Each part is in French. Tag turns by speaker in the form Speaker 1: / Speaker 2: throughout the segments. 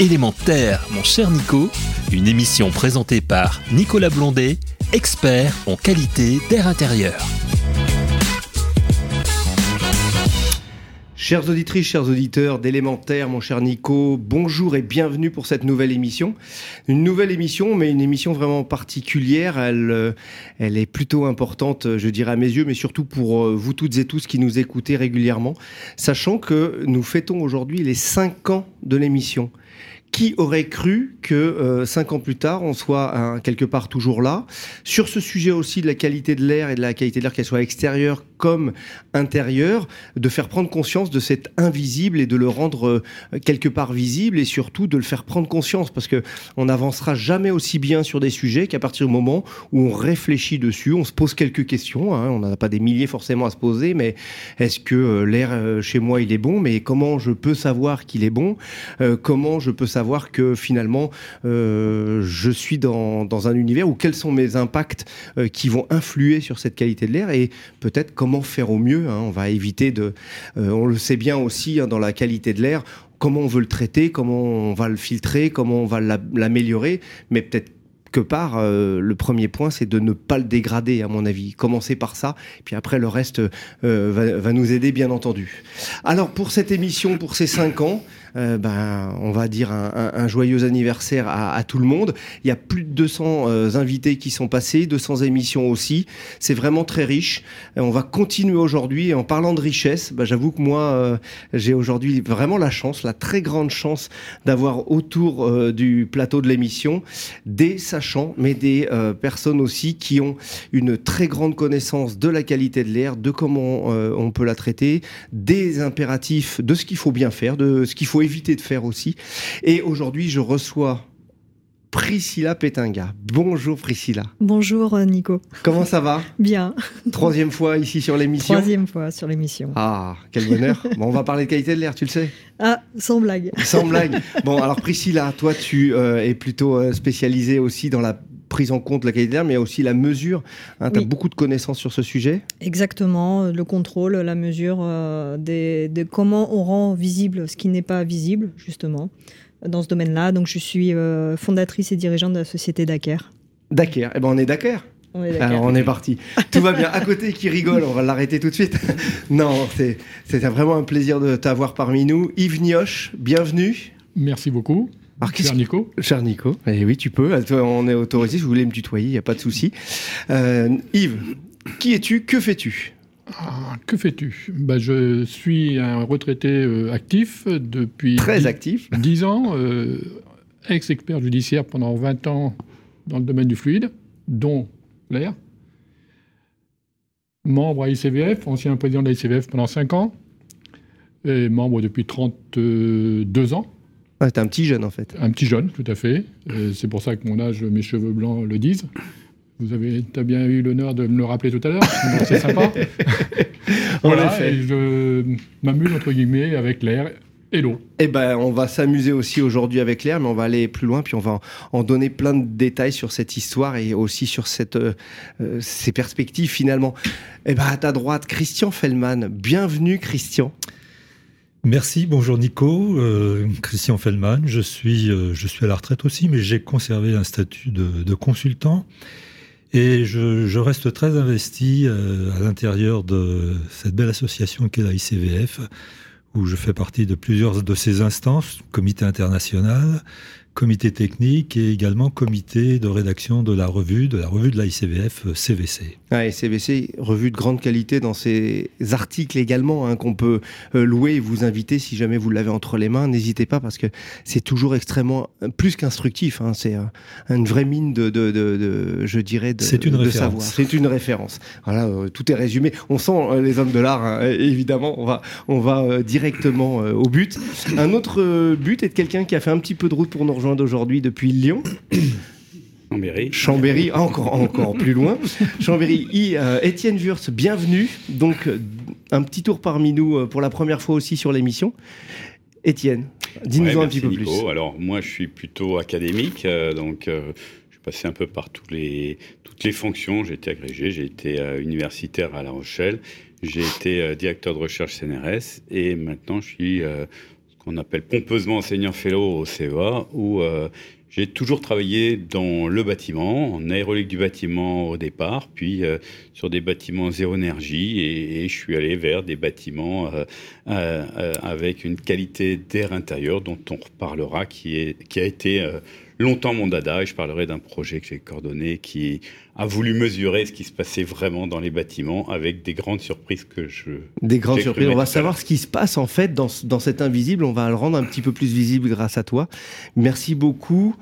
Speaker 1: Élémentaire, mon cher Nico, une émission présentée par Nicolas Blondet, expert en qualité d'air intérieur.
Speaker 2: Chères auditrices, chers auditeurs d'élémentaire, mon cher Nico, bonjour et bienvenue pour cette nouvelle émission. Une nouvelle émission, mais une émission vraiment particulière. Elle, euh, elle est plutôt importante, je dirais à mes yeux, mais surtout pour euh, vous toutes et tous qui nous écoutez régulièrement, sachant que nous fêtons aujourd'hui les 5 ans de l'émission. Qui aurait cru que euh, cinq ans plus tard, on soit quelque part toujours là? Sur ce sujet aussi de la qualité de l'air et de la qualité de l'air, qu'elle soit extérieure comme intérieure, de faire prendre conscience de cet invisible et de le rendre euh, quelque part visible et surtout de le faire prendre conscience parce que on n'avancera jamais aussi bien sur des sujets qu'à partir du moment où on réfléchit dessus, on se pose quelques questions. Hein, on n'en a pas des milliers forcément à se poser, mais est-ce que euh, l'air chez moi il est bon? Mais comment je peux savoir qu'il est bon? Comment je peux savoir que finalement, euh, je suis dans, dans, un univers où quels sont mes impacts euh, qui vont influer sur cette qualité de l'air? Et peut-être comment faire au mieux. Hein. On va éviter de... Euh, on le sait bien aussi hein, dans la qualité de l'air, comment on veut le traiter, comment on va le filtrer, comment on va l'améliorer, mais peut-être que part, le premier point, c'est de ne pas le dégrader, à mon avis. Commencer par ça, puis après, le reste va, va, nous aider, bien entendu. Alors, pour cette émission, pour ces cinq ans, euh, ben, on va dire un, joyeux anniversaire à, tout le monde. Il y a plus de 200 euh, invités qui sont passés, 200 émissions aussi. C'est vraiment très riche. on va continuer aujourd'hui. En parlant de richesse, ben, j'avoue que moi, euh, j'ai aujourd'hui vraiment la chance, la très grande chance d'avoir autour du plateau de l'émission des sachants, mais des personnes aussi qui ont une très grande connaissance de la qualité de l'air, de comment on peut la traiter, des impératifs, de ce qu'il faut bien faire, de ce qu'il faut éviter de faire aussi. Et aujourd'hui, je reçois Priscilla Pétinga. Bonjour Priscilla.
Speaker 3: Bonjour euh, Nico.
Speaker 2: Comment ça va
Speaker 3: Bien.
Speaker 2: Troisième fois ici sur l'émission.
Speaker 3: Troisième fois sur l'émission.
Speaker 2: Ah, quel bonheur. bon, on va parler de qualité de l'air, tu le sais
Speaker 3: Ah, sans blague.
Speaker 2: Sans blague. Bon, alors Priscilla, toi tu euh, es plutôt euh, spécialisée aussi dans la prise en compte de la qualité de l'air, mais aussi la mesure. Hein, tu as beaucoup de connaissances sur ce sujet
Speaker 3: Exactement, le contrôle, la mesure de comment on rend visible ce qui n'est pas visible, justement dans ce domaine-là. Donc, je suis euh, fondatrice et dirigeante de la société Dakar.
Speaker 2: Dakar Eh ben, on est Dakar alors on est parti. Tout va bien. À côté qui rigole, on va l'arrêter tout de suite. non, c'est vraiment un plaisir de t'avoir parmi nous. Yves Nioche, bienvenue.
Speaker 4: Merci beaucoup. Cher Nico.
Speaker 2: Cher Nico. Eh oui, tu peux. On est autorisé. Si vous voulez me tutoyer, il n'y a pas de souci. Euh, Yves, qui es-tu? Que fais-tu?
Speaker 4: Ah, que fais-tu? Bah, Je suis un retraité euh, actif depuis...
Speaker 2: Très actif
Speaker 4: 10 ans, euh, ex-expert judiciaire pendant 20 ans dans le domaine du fluide, dont l'air. Membre à ICVF, ancien président de l'ICVF pendant 5 ans, et membre depuis 32 ans.
Speaker 2: Ah, T'es un petit jeune en fait.
Speaker 4: Un petit jeune, tout à fait. C'est pour ça que mon âge, mes cheveux blancs le disent. Vous avez as bien eu l'honneur de me le rappeler tout à l'heure. C'est sympa. voilà, et je m'amuse entre guillemets avec l'air et l'eau.
Speaker 2: Eh ben, on va s'amuser aussi aujourd'hui avec l'air, mais on va aller plus loin, puis on va en donner plein de détails sur cette histoire et aussi sur cette, euh, euh, ces perspectives finalement. Eh ben, à ta droite, Christian Fellman. Bienvenue, Christian.
Speaker 5: Merci, bonjour Nico, euh, Christian Fellman. Je suis, je suis à la retraite aussi, mais j'ai conservé un statut de, de consultant. Et je, je, reste très investi euh, à l'intérieur de cette belle association qu'est la ICVF, où je fais partie de plusieurs de ces instances, comité international, comité technique et également comité de rédaction de la revue, de la revue de la ICVF CVC.
Speaker 2: Ah, CVC, revue de grande qualité dans ses articles également, hein, qu'on peut euh, louer et vous inviter si jamais vous l'avez entre les mains. N'hésitez pas parce que c'est toujours extrêmement, plus qu'instructif, hein, c'est une vraie mine de, de, de, je dirais, de,
Speaker 5: c'est une référence.
Speaker 2: C'est une référence. Voilà, euh, tout est résumé. On sent euh, les hommes de l'art, hein, évidemment, on va, on va directement au but. Un autre but est de quelqu'un qui a fait un petit peu de route pour nous rejoindre d'aujourd'hui depuis Lyon.
Speaker 6: Chambéry.
Speaker 2: Chambéry, encore, encore plus loin. Chambéry, euh, Étienne Wurtz, bienvenue. Donc, euh, un petit tour parmi nous euh, pour la première fois aussi sur l'émission. Étienne, dis-nous un petit peu plus.
Speaker 6: Alors, moi, je suis plutôt académique, donc je suis passé un peu par tous les, toutes les fonctions. J'ai été agrégé, j'ai été universitaire à La Rochelle, j'ai été directeur de recherche CNRS et maintenant je suis qu'on appelle pompeusement enseignant fellow au CEA, où j'ai toujours travaillé dans le bâtiment, en aérolique du bâtiment au départ, puis euh, sur des bâtiments zéro énergie, et, je suis allé vers des bâtiments euh, euh, avec une qualité d'air intérieur dont on reparlera, qui, est, qui a été longtemps mon dada, et je parlerai d'un projet que j'ai coordonné qui a voulu mesurer ce qui se passait vraiment dans les bâtiments avec des grandes surprises que je...
Speaker 2: Des grandes surprises. On va savoir ce qui se passe en fait dans, dans cet invisible. On va le rendre un petit peu plus visible grâce à toi. Merci beaucoup.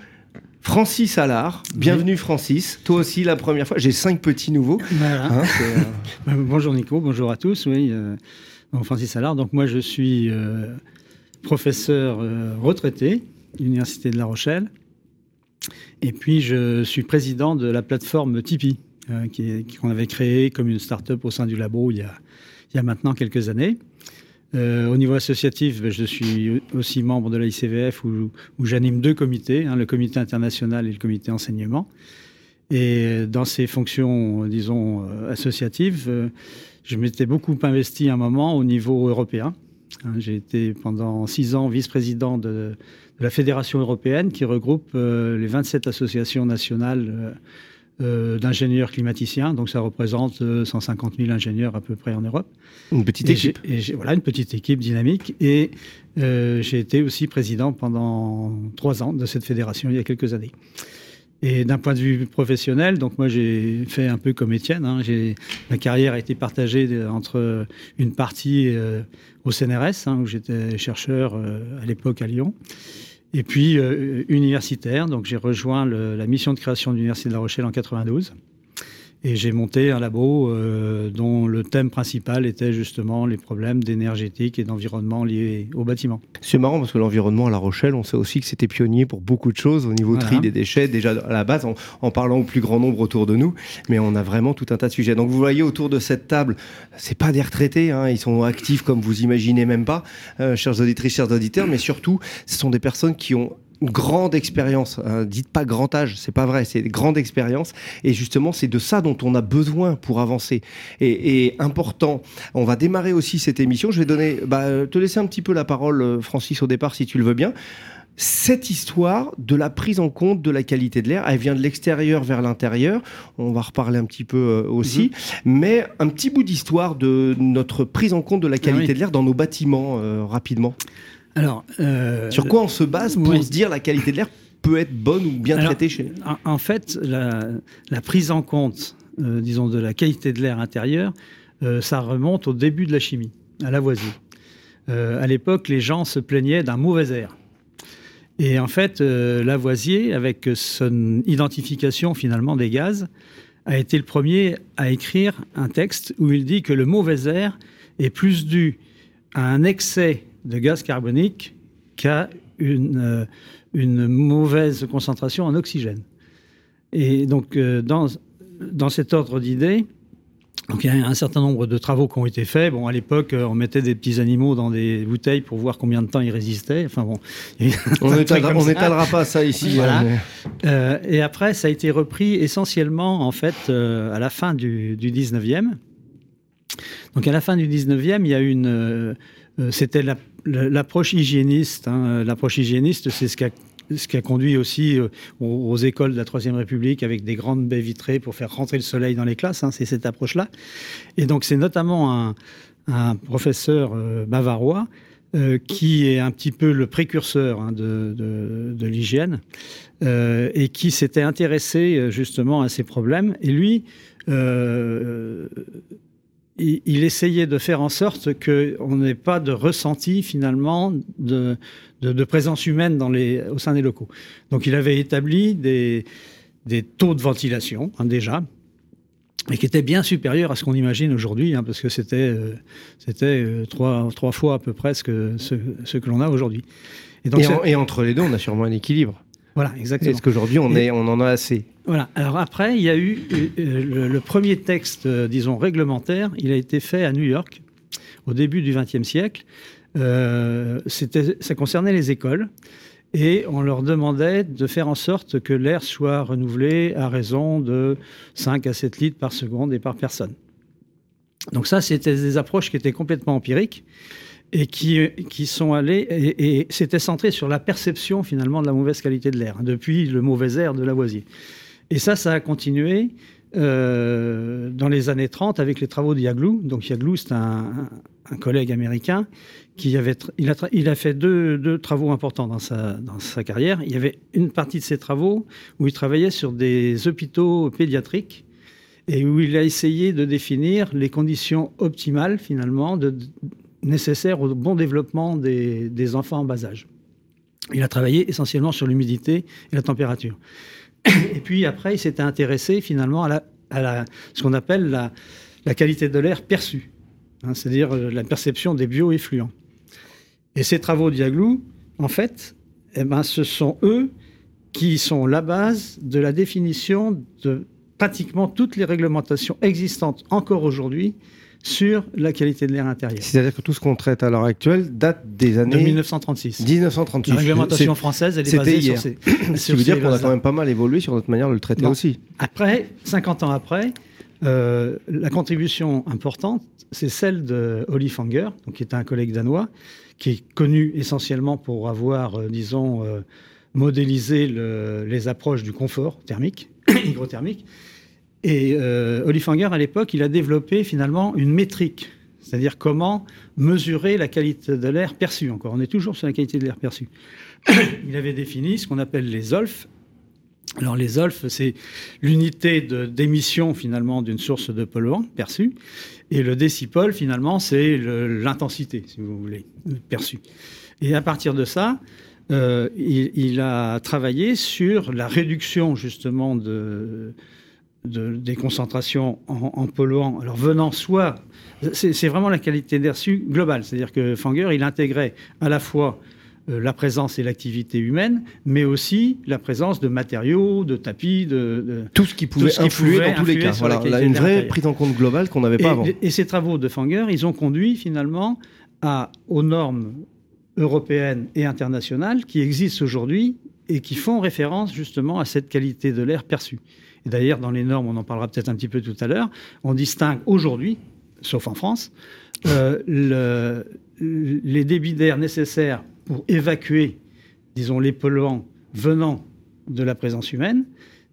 Speaker 2: Francis Allard, bienvenue Francis. Toi aussi la première fois. J'ai cinq petits nouveaux.
Speaker 7: Hein, euh, bonjour Nico, bonjour à tous. Oui, euh, Francis Allard. Donc moi je suis euh, professeur retraité, Université de La Rochelle. Et puis, je suis président de la plateforme Tipeee, euh, qu'on avait créée comme une start-up au sein du labo il y a, maintenant quelques années. Euh, au niveau associatif, ben, je suis aussi membre de l'ICVF où, où j'anime deux comités, hein, le comité international et le comité enseignement. Et dans ces fonctions, disons, euh, associatives, je m'étais beaucoup investi à un moment au niveau européen. Hein, j'ai été pendant six ans vice-président de, la Fédération européenne qui regroupe euh, les 27 associations nationales euh, euh, d'ingénieurs climaticiens. Donc ça représente 150 000 ingénieurs à peu près en Europe.
Speaker 2: Une petite équipe.
Speaker 7: Et voilà, une petite équipe dynamique. Et j'ai été aussi président pendant trois ans de cette fédération il y a quelques années. Et d'un point de vue professionnel, donc moi j'ai fait un peu comme Étienne. Hein, ma carrière a été partagée entre une partie au CNRS, hein, où j'étais chercheur à l'époque à Lyon, et puis euh, universitaire, donc j'ai rejoint la mission de création de l'Université de La Rochelle en 92. Et j'ai monté un labo euh, dont le thème principal était justement les problèmes d'énergétique et d'environnement liés au bâtiment.
Speaker 2: C'est marrant parce que l'environnement à La Rochelle, on sait aussi que c'était pionnier pour beaucoup de choses au niveau tri des déchets, déjà à la base, en, parlant au plus grand nombre autour de nous, mais on a vraiment tout un tas de sujets. Donc vous voyez autour de cette table, c'est pas des retraités, hein, ils sont actifs comme vous imaginez même pas, euh, chers auditrices, chers auditeurs, mais surtout, ce sont des personnes qui ont grande expérience. Hein. dites pas grand âge, c'est pas vrai, c'est grande expérience. Et justement, c'est de ça dont on a besoin pour avancer. Et, important. On va démarrer aussi cette émission. Je vais donner, bah, te laisser un petit peu la parole, euh, Francis, au départ, si tu le veux bien. Cette histoire de la prise en compte de la qualité de l'air, elle vient de l'extérieur vers l'intérieur. On va reparler un petit peu euh, aussi, mhm. mais un petit bout d'histoire de notre prise en compte de la qualité ah de l'air dans nos bâtiments euh, rapidement. Alors, euh, sur quoi on se base pour se dire la qualité de l'air peut être bonne ou bien traitée chez
Speaker 7: en, en fait, la, prise en compte, euh, disons, de la qualité de l'air intérieur, euh, ça remonte au début de la chimie, à Lavoisier. à l'époque, les gens se plaignaient d'un mauvais air. Et en fait, Lavoisier, avec son identification finalement des gaz, a été le premier à écrire un texte où il dit que le mauvais air est plus dû à un excès de gaz carbonique qu'à une, euh, une mauvaise concentration en oxygène. Et donc, euh, dans, dans cet ordre d'idées, donc il y a un certain nombre de travaux qui ont été faits. Bon, à l'époque, on mettait des petits animaux dans des bouteilles pour voir combien de temps ils résistaient. Enfin bon,
Speaker 2: on n'étalera pas ça ici.
Speaker 7: Voilà. Euh, et après, ça a été repris essentiellement en fait à la fin du, du 19e. Donc à la fin du 19e, il y a une, c'était la l'approche hygiéniste, hein, l'approche hygiéniste, c'est ce qui a conduit aussi euh, aux, écoles de la Troisième République avec des grandes baies vitrées pour faire rentrer le soleil dans les classes. Hein, c'est cette approche-là. Et donc c'est notamment un, professeur euh, bavarois euh, qui est un petit peu le précurseur hein, de, l'hygiène et qui s'était intéressé justement à ces problèmes. Et lui il, essayait de faire en sorte qu'on n'ait pas de ressenti finalement de, présence humaine dans les, au sein des locaux. Donc il avait établi des, taux de ventilation hein, déjà, et qui étaient bien supérieurs à ce qu'on imagine aujourd'hui, hein, parce que c'était euh, euh, trois, fois à peu près ce que, ce, que l'on a aujourd'hui.
Speaker 2: et entre les deux, on a sûrement un équilibre.
Speaker 7: Voilà, exactement.
Speaker 2: Est-ce qu'aujourd'hui, on, on en a assez
Speaker 7: Voilà. Alors après, il y a eu euh, le, premier texte, euh, disons, réglementaire, il a été fait à New York au début du XXe siècle. Euh, ça concernait les écoles et on leur demandait de faire en sorte que l'air soit renouvelé à raison de 5 à 7 litres par seconde et par personne. Donc ça, c'était des approches qui étaient complètement empiriques et qui, qui sont allés, et, c'était centré sur la perception finalement de la mauvaise qualité de l'air, hein, depuis le mauvais air de Lavoisier. Et ça, ça a continué euh, dans les années 30 avec les travaux de Yaglou. Donc Yaglou, c'est un, collègue américain qui avait, il a, fait deux, deux, travaux importants dans sa, dans sa carrière. Il y avait une partie de ses travaux où il travaillait sur des hôpitaux pédiatriques et où il a essayé de définir les conditions optimales finalement de, nécessaires au bon développement des, enfants en bas âge. Il a travaillé essentiellement sur l'humidité et la température. Et puis après, il s'était intéressé finalement à, ce qu'on appelle la, la, qualité de l'air perçue, hein, c'est-à-dire euh, la perception des bioeffluents. Et ces travaux Diaglou, en fait, eh ben, ce sont eux qui sont la base de la définition de pratiquement toutes les réglementations existantes encore aujourd'hui sur la qualité de l'air intérieur.
Speaker 2: C'est-à-dire que tout ce qu'on traite à l'heure actuelle date des années...
Speaker 7: De 1936.
Speaker 2: 1936.
Speaker 7: La réglementation française, elle est basée
Speaker 2: hier.
Speaker 7: sur ces...
Speaker 2: Ce qui veut dire qu'on a quand même pas mal évolué sur notre manière de le traiter aussi.
Speaker 7: Après, 50 ans après, euh, la contribution importante, c'est celle de Oli Fanger, donc qui est un collègue danois, qui est connu essentiellement pour avoir, euh, disons, euh, modélisé le, les approches du confort thermique, hygrothermique, et euh, Olifanger, à l'époque, il a développé finalement une métrique, c'est-à-dire comment mesurer la qualité de l'air perçu. Encore, on est toujours sur la qualité de l'air perçu. il avait défini ce qu'on appelle les OLF. Alors les OLF, c'est l'unité d'émission finalement d'une source de polluant perçu, et le décipole finalement, c'est l'intensité, si vous voulez, perçue. Et à partir de ça, euh, il, a travaillé sur la réduction justement de de, des concentrations en, en, polluants, alors venant soit, c'est vraiment la qualité d'air globale, c'est-à-dire que Fanger, il intégrait à la fois euh, la présence et l'activité humaine, mais aussi la présence de matériaux, de tapis, de, de
Speaker 2: tout ce qui pouvait ce qui influer pouvait dans tous les cas. Voilà, là, une vraie prise en compte globale qu'on n'avait pas avant.
Speaker 7: Et ces travaux de Fanger, ils ont conduit finalement à, aux normes européennes et internationales qui existent aujourd'hui et qui font référence justement à cette qualité de l'air perçue. Et d'ailleurs, dans les normes, on en parlera peut-être un petit peu tout à l'heure, on distingue aujourd'hui, sauf en France, euh, le, les débits d'air nécessaires pour évacuer, disons, les polluants venant de la présence humaine,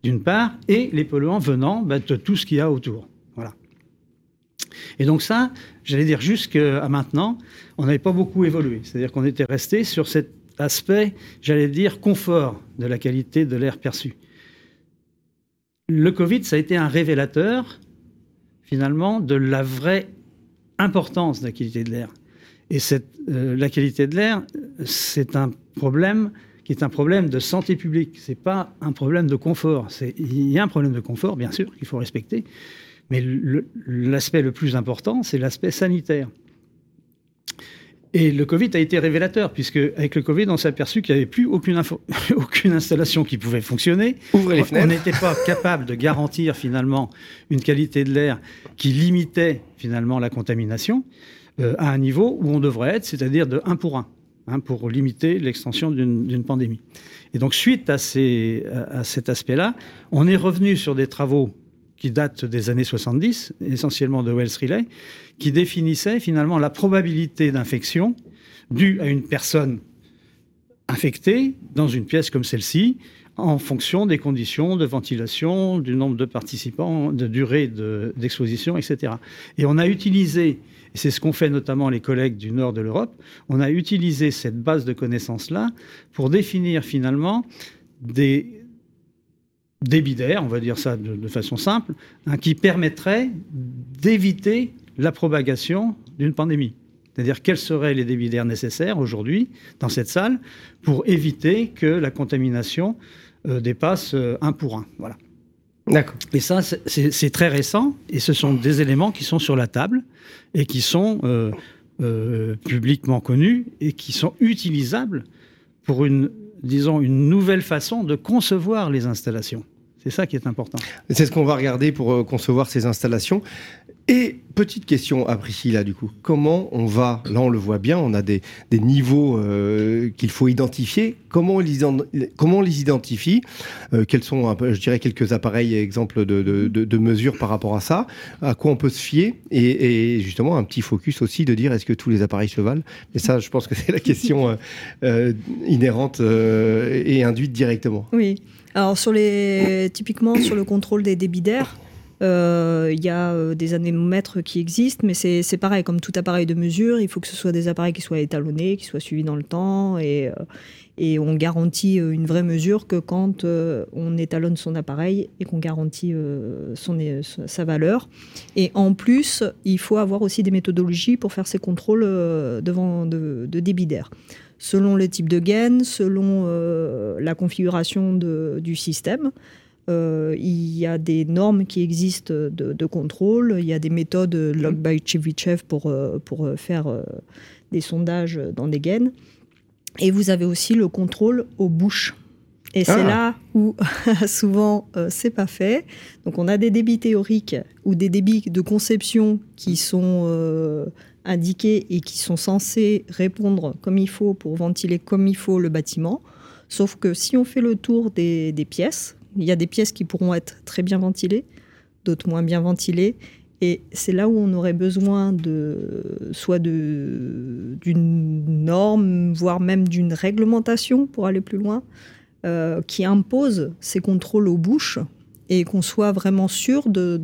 Speaker 7: d'une part, et les polluants venant bah, de tout ce qu'il y a autour. Voilà. Et donc ça, j'allais dire jusqu'à maintenant, on n'avait pas beaucoup évolué. C'est-à-dire qu'on était resté sur cet aspect, j'allais dire, confort de la qualité de l'air perçu le Covid, ça a été un révélateur, finalement, de la vraie importance de la qualité de l'air. Et cette, euh, la qualité de l'air, c'est un problème qui est un problème de santé publique. C'est pas un problème de confort. Il y a un problème de confort, bien sûr, qu'il faut respecter. Mais l'aspect le plus important, c'est l'aspect sanitaire. Et le Covid a été révélateur, puisque avec le Covid, on s'est aperçu qu'il n'y avait plus aucune, aucune installation qui pouvait fonctionner.
Speaker 2: Ouvrez les fenêtres.
Speaker 7: On n'était pas capable de garantir finalement une qualité de l'air qui limitait finalement la contamination euh, à un niveau où on devrait être, c'est-à-dire de 1 pour 1, hein, pour limiter l'extension d'une pandémie. Et donc, suite à, ces, à cet aspect-là, on est revenu sur des travaux qui date des années 70, essentiellement de Wells Riley, qui définissait finalement la probabilité d'infection due à une personne infectée dans une pièce comme celle-ci, en fonction des conditions de ventilation, du nombre de participants, de durée d'exposition, etc. Et on a utilisé, c'est ce qu'ont fait notamment les collègues du nord de l'Europe, on a utilisé cette base de connaissances-là pour définir finalement des, débit d'air, on va dire ça de, de façon simple, hein, qui permettrait d'éviter la propagation d'une pandémie. C'est-à-dire quels seraient les débits d'air nécessaires aujourd'hui dans cette salle pour éviter que la contamination euh, dépasse euh, un pour un. Voilà.
Speaker 2: D'accord.
Speaker 7: Et ça, c'est très récent et ce sont des éléments qui sont sur la table et qui sont euh, publiquement connus et qui sont utilisables pour une disons, une nouvelle façon de concevoir les installations. C'est ça qui est important.
Speaker 2: C'est ce qu'on va regarder pour euh, concevoir ces installations. Et petite question à Priscilla, du coup. Comment on va, là on le voit bien, on a des, niveaux euh, qu'il faut identifier. Comment on les, comment les identifie? Euh, Quels sont, je dirais, quelques appareils, exemples de, de, mesures par rapport à ça? À quoi on peut se fier? Et, justement, un petit focus aussi de dire est-ce que tous les appareils se valent? Mais ça, je pense que c'est la question euh, inhérente et induite directement.
Speaker 3: Oui. Alors, sur les, typiquement, sur le contrôle des débits d'air, il y a euh, des anémomètres qui existent, mais c'est pareil, comme tout appareil de mesure, il faut que ce soit des appareils qui soient étalonnés, qui soient suivis dans le temps, et, euh, on garantit une vraie mesure que quand on étalonne son appareil et qu'on garantit sa valeur. Et en plus, il faut avoir aussi des méthodologies pour faire ces contrôles devant, de, de débit d'air selon le type de gaine, selon la configuration du système. Euh, il y a des normes qui existent de, contrôle. Il y a des méthodes log by Chevichev pour, euh, pour euh, faire des sondages dans des gaines. Et vous avez aussi le contrôle aux bouches. Et c'est ah. là où souvent c'est pas fait. Donc on a des débits théoriques ou des débits de conception qui sont indiqués et qui sont censés répondre comme il faut pour ventiler comme il faut le bâtiment. Sauf que si on fait le tour des pièces, il y a des pièces qui pourront être très bien ventilées, d'autres moins bien ventilées. Et c'est là où on aurait besoin de soit d'une norme, voire même d'une réglementation pour aller plus loin, euh, qui impose ces contrôles aux bouches et qu'on soit vraiment sûr de,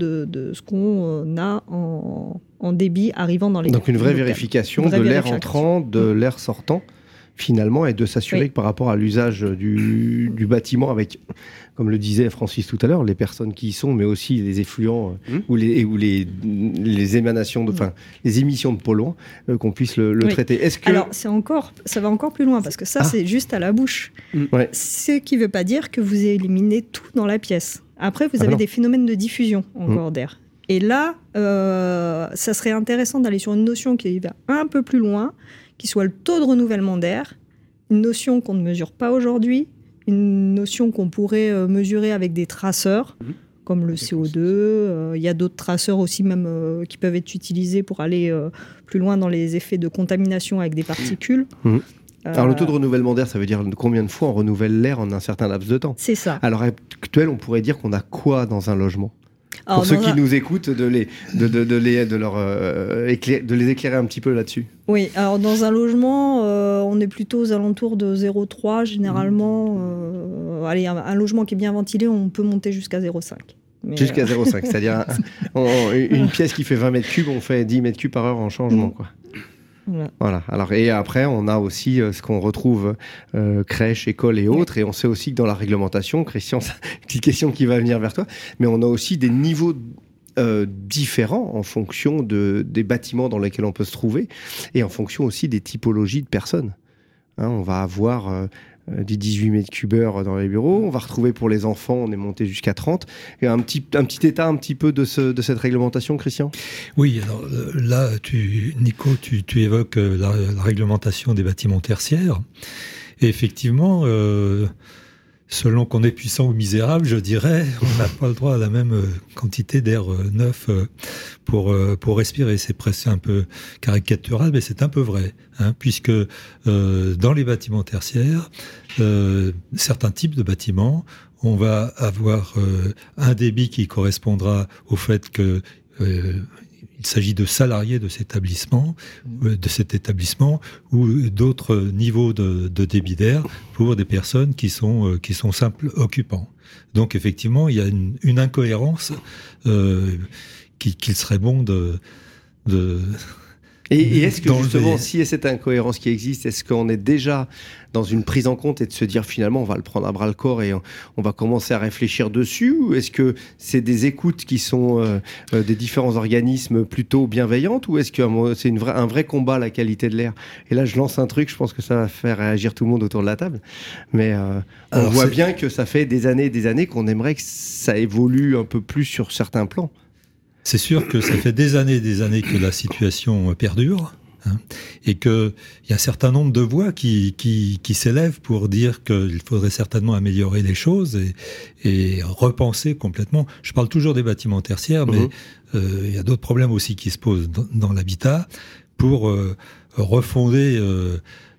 Speaker 3: ce qu'on a en, débit arrivant dans les
Speaker 2: Donc une vraie vérification de l'air entrant, de mmh. l'air sortant finalement et de s'assurer que par rapport à l'usage du, bâtiment avec comme le disait Francis tout à l'heure, les personnes qui y sont, mais aussi les effluents euh, mmh. ou, les, ou les, les émanations, de, enfin, les émissions de polluants, euh, qu'on puisse le, traiter.
Speaker 3: Est-ce que... Alors, c'est encore, ça va encore plus loin, parce que ça, ah. c'est juste à la bouche. Mmh. Ce qui ne veut pas dire que vous éliminez tout dans la pièce. Après, vous ah avez des phénomènes de diffusion encore mmh. d'air. Et là, euh, ça serait intéressant d'aller sur une notion qui va un peu plus loin, qui soit le taux de renouvellement d'air, une notion qu'on ne mesure pas aujourd'hui, une notion qu'on pourrait euh, mesurer avec des traceurs, mhm. comme le CO2. Euh, il y a d'autres traceurs aussi même euh, qui peuvent être utilisés pour aller plus loin dans les effets de contamination avec des particules.
Speaker 2: Mhm. Alors le taux de renouvellement d'air, ça veut dire combien de fois on renouvelle l'air en un certain laps de temps?
Speaker 3: C'est ça.
Speaker 2: À l'heure actuelle, on pourrait dire qu'on a quoi dans un logement? Pour ceux qui nous écoutent, de les, de, de, de les, de leur, euh, de les éclairer un petit peu là-dessus.
Speaker 3: Oui, alors dans un logement, euh, on est plutôt aux alentours de 0,3 généralement. Euh, allez, un, logement qui est bien ventilé, on peut monter jusqu'à 0,5.
Speaker 2: Jusqu'à 0,5, c'est-à-dire une pièce qui fait 20 mètres cubes, on fait 10 mètres cubes par heure en changement. Mm. Voilà. Alors et après, on a aussi euh, ce qu'on retrouve euh, crèche, école et autres. Et on sait aussi que dans la réglementation, Christian, petite question qui va venir vers toi, mais on a aussi des niveaux euh, différents en fonction de, des bâtiments dans lesquels on peut se trouver et en fonction aussi des typologies de personnes. Hein, on va avoir des 18 mètres cubeurs dans les bureaux. On va retrouver pour les enfants, on est monté jusqu'à 30. Et un petit, un petit état un petit peu de, ce, de cette réglementation, Christian?
Speaker 5: Oui, alors euh, là, tu, Nico, tu, tu évoques euh, la, réglementation des bâtiments tertiaires. Et effectivement, selon qu'on est puissant ou misérable, je dirais, on n'a pas le droit à la même quantité d'air neuf pour, pour respirer. C'est presque un peu caricatural, mais c'est un peu vrai. Hein, puisque euh, dans les bâtiments tertiaires, euh, certains types de bâtiments, on va avoir euh, un débit qui correspondra au fait que il s'agit de salariés de cet établissement, de cet établissement, ou d'autres niveaux de, débit d'air pour des personnes qui sont qui sont simples occupants. Donc effectivement, il y a une, incohérence qu'il serait bon de, de
Speaker 2: et, est-ce que justement, si y a cette incohérence qui existe, est-ce qu'on est déjà dans une prise en compte et de se dire finalement on va le prendre à bras le corps et on, va commencer à réfléchir dessus Ou est-ce que c'est des écoutes qui sont euh, euh, des différents organismes plutôt bienveillantes Ou est-ce que c'est une un vrai combat la qualité de l'air? Et là je lance un truc, je pense que ça va faire réagir tout le monde autour de la table. Mais euh, on voit bien que ça fait des années et des années qu'on aimerait que ça évolue un peu plus sur certains plans.
Speaker 5: C'est sûr que ça fait des années et des années que la situation perdure. Hein, et qu'il y a un certain nombre de voix qui, qui, qui s'élèvent pour dire qu'il faudrait certainement améliorer les choses et, et, repenser complètement. Je parle toujours des bâtiments tertiaires, mais mhm. euh, il y a d'autres problèmes aussi qui se posent dans, dans l'habitat pour euh, refonder euh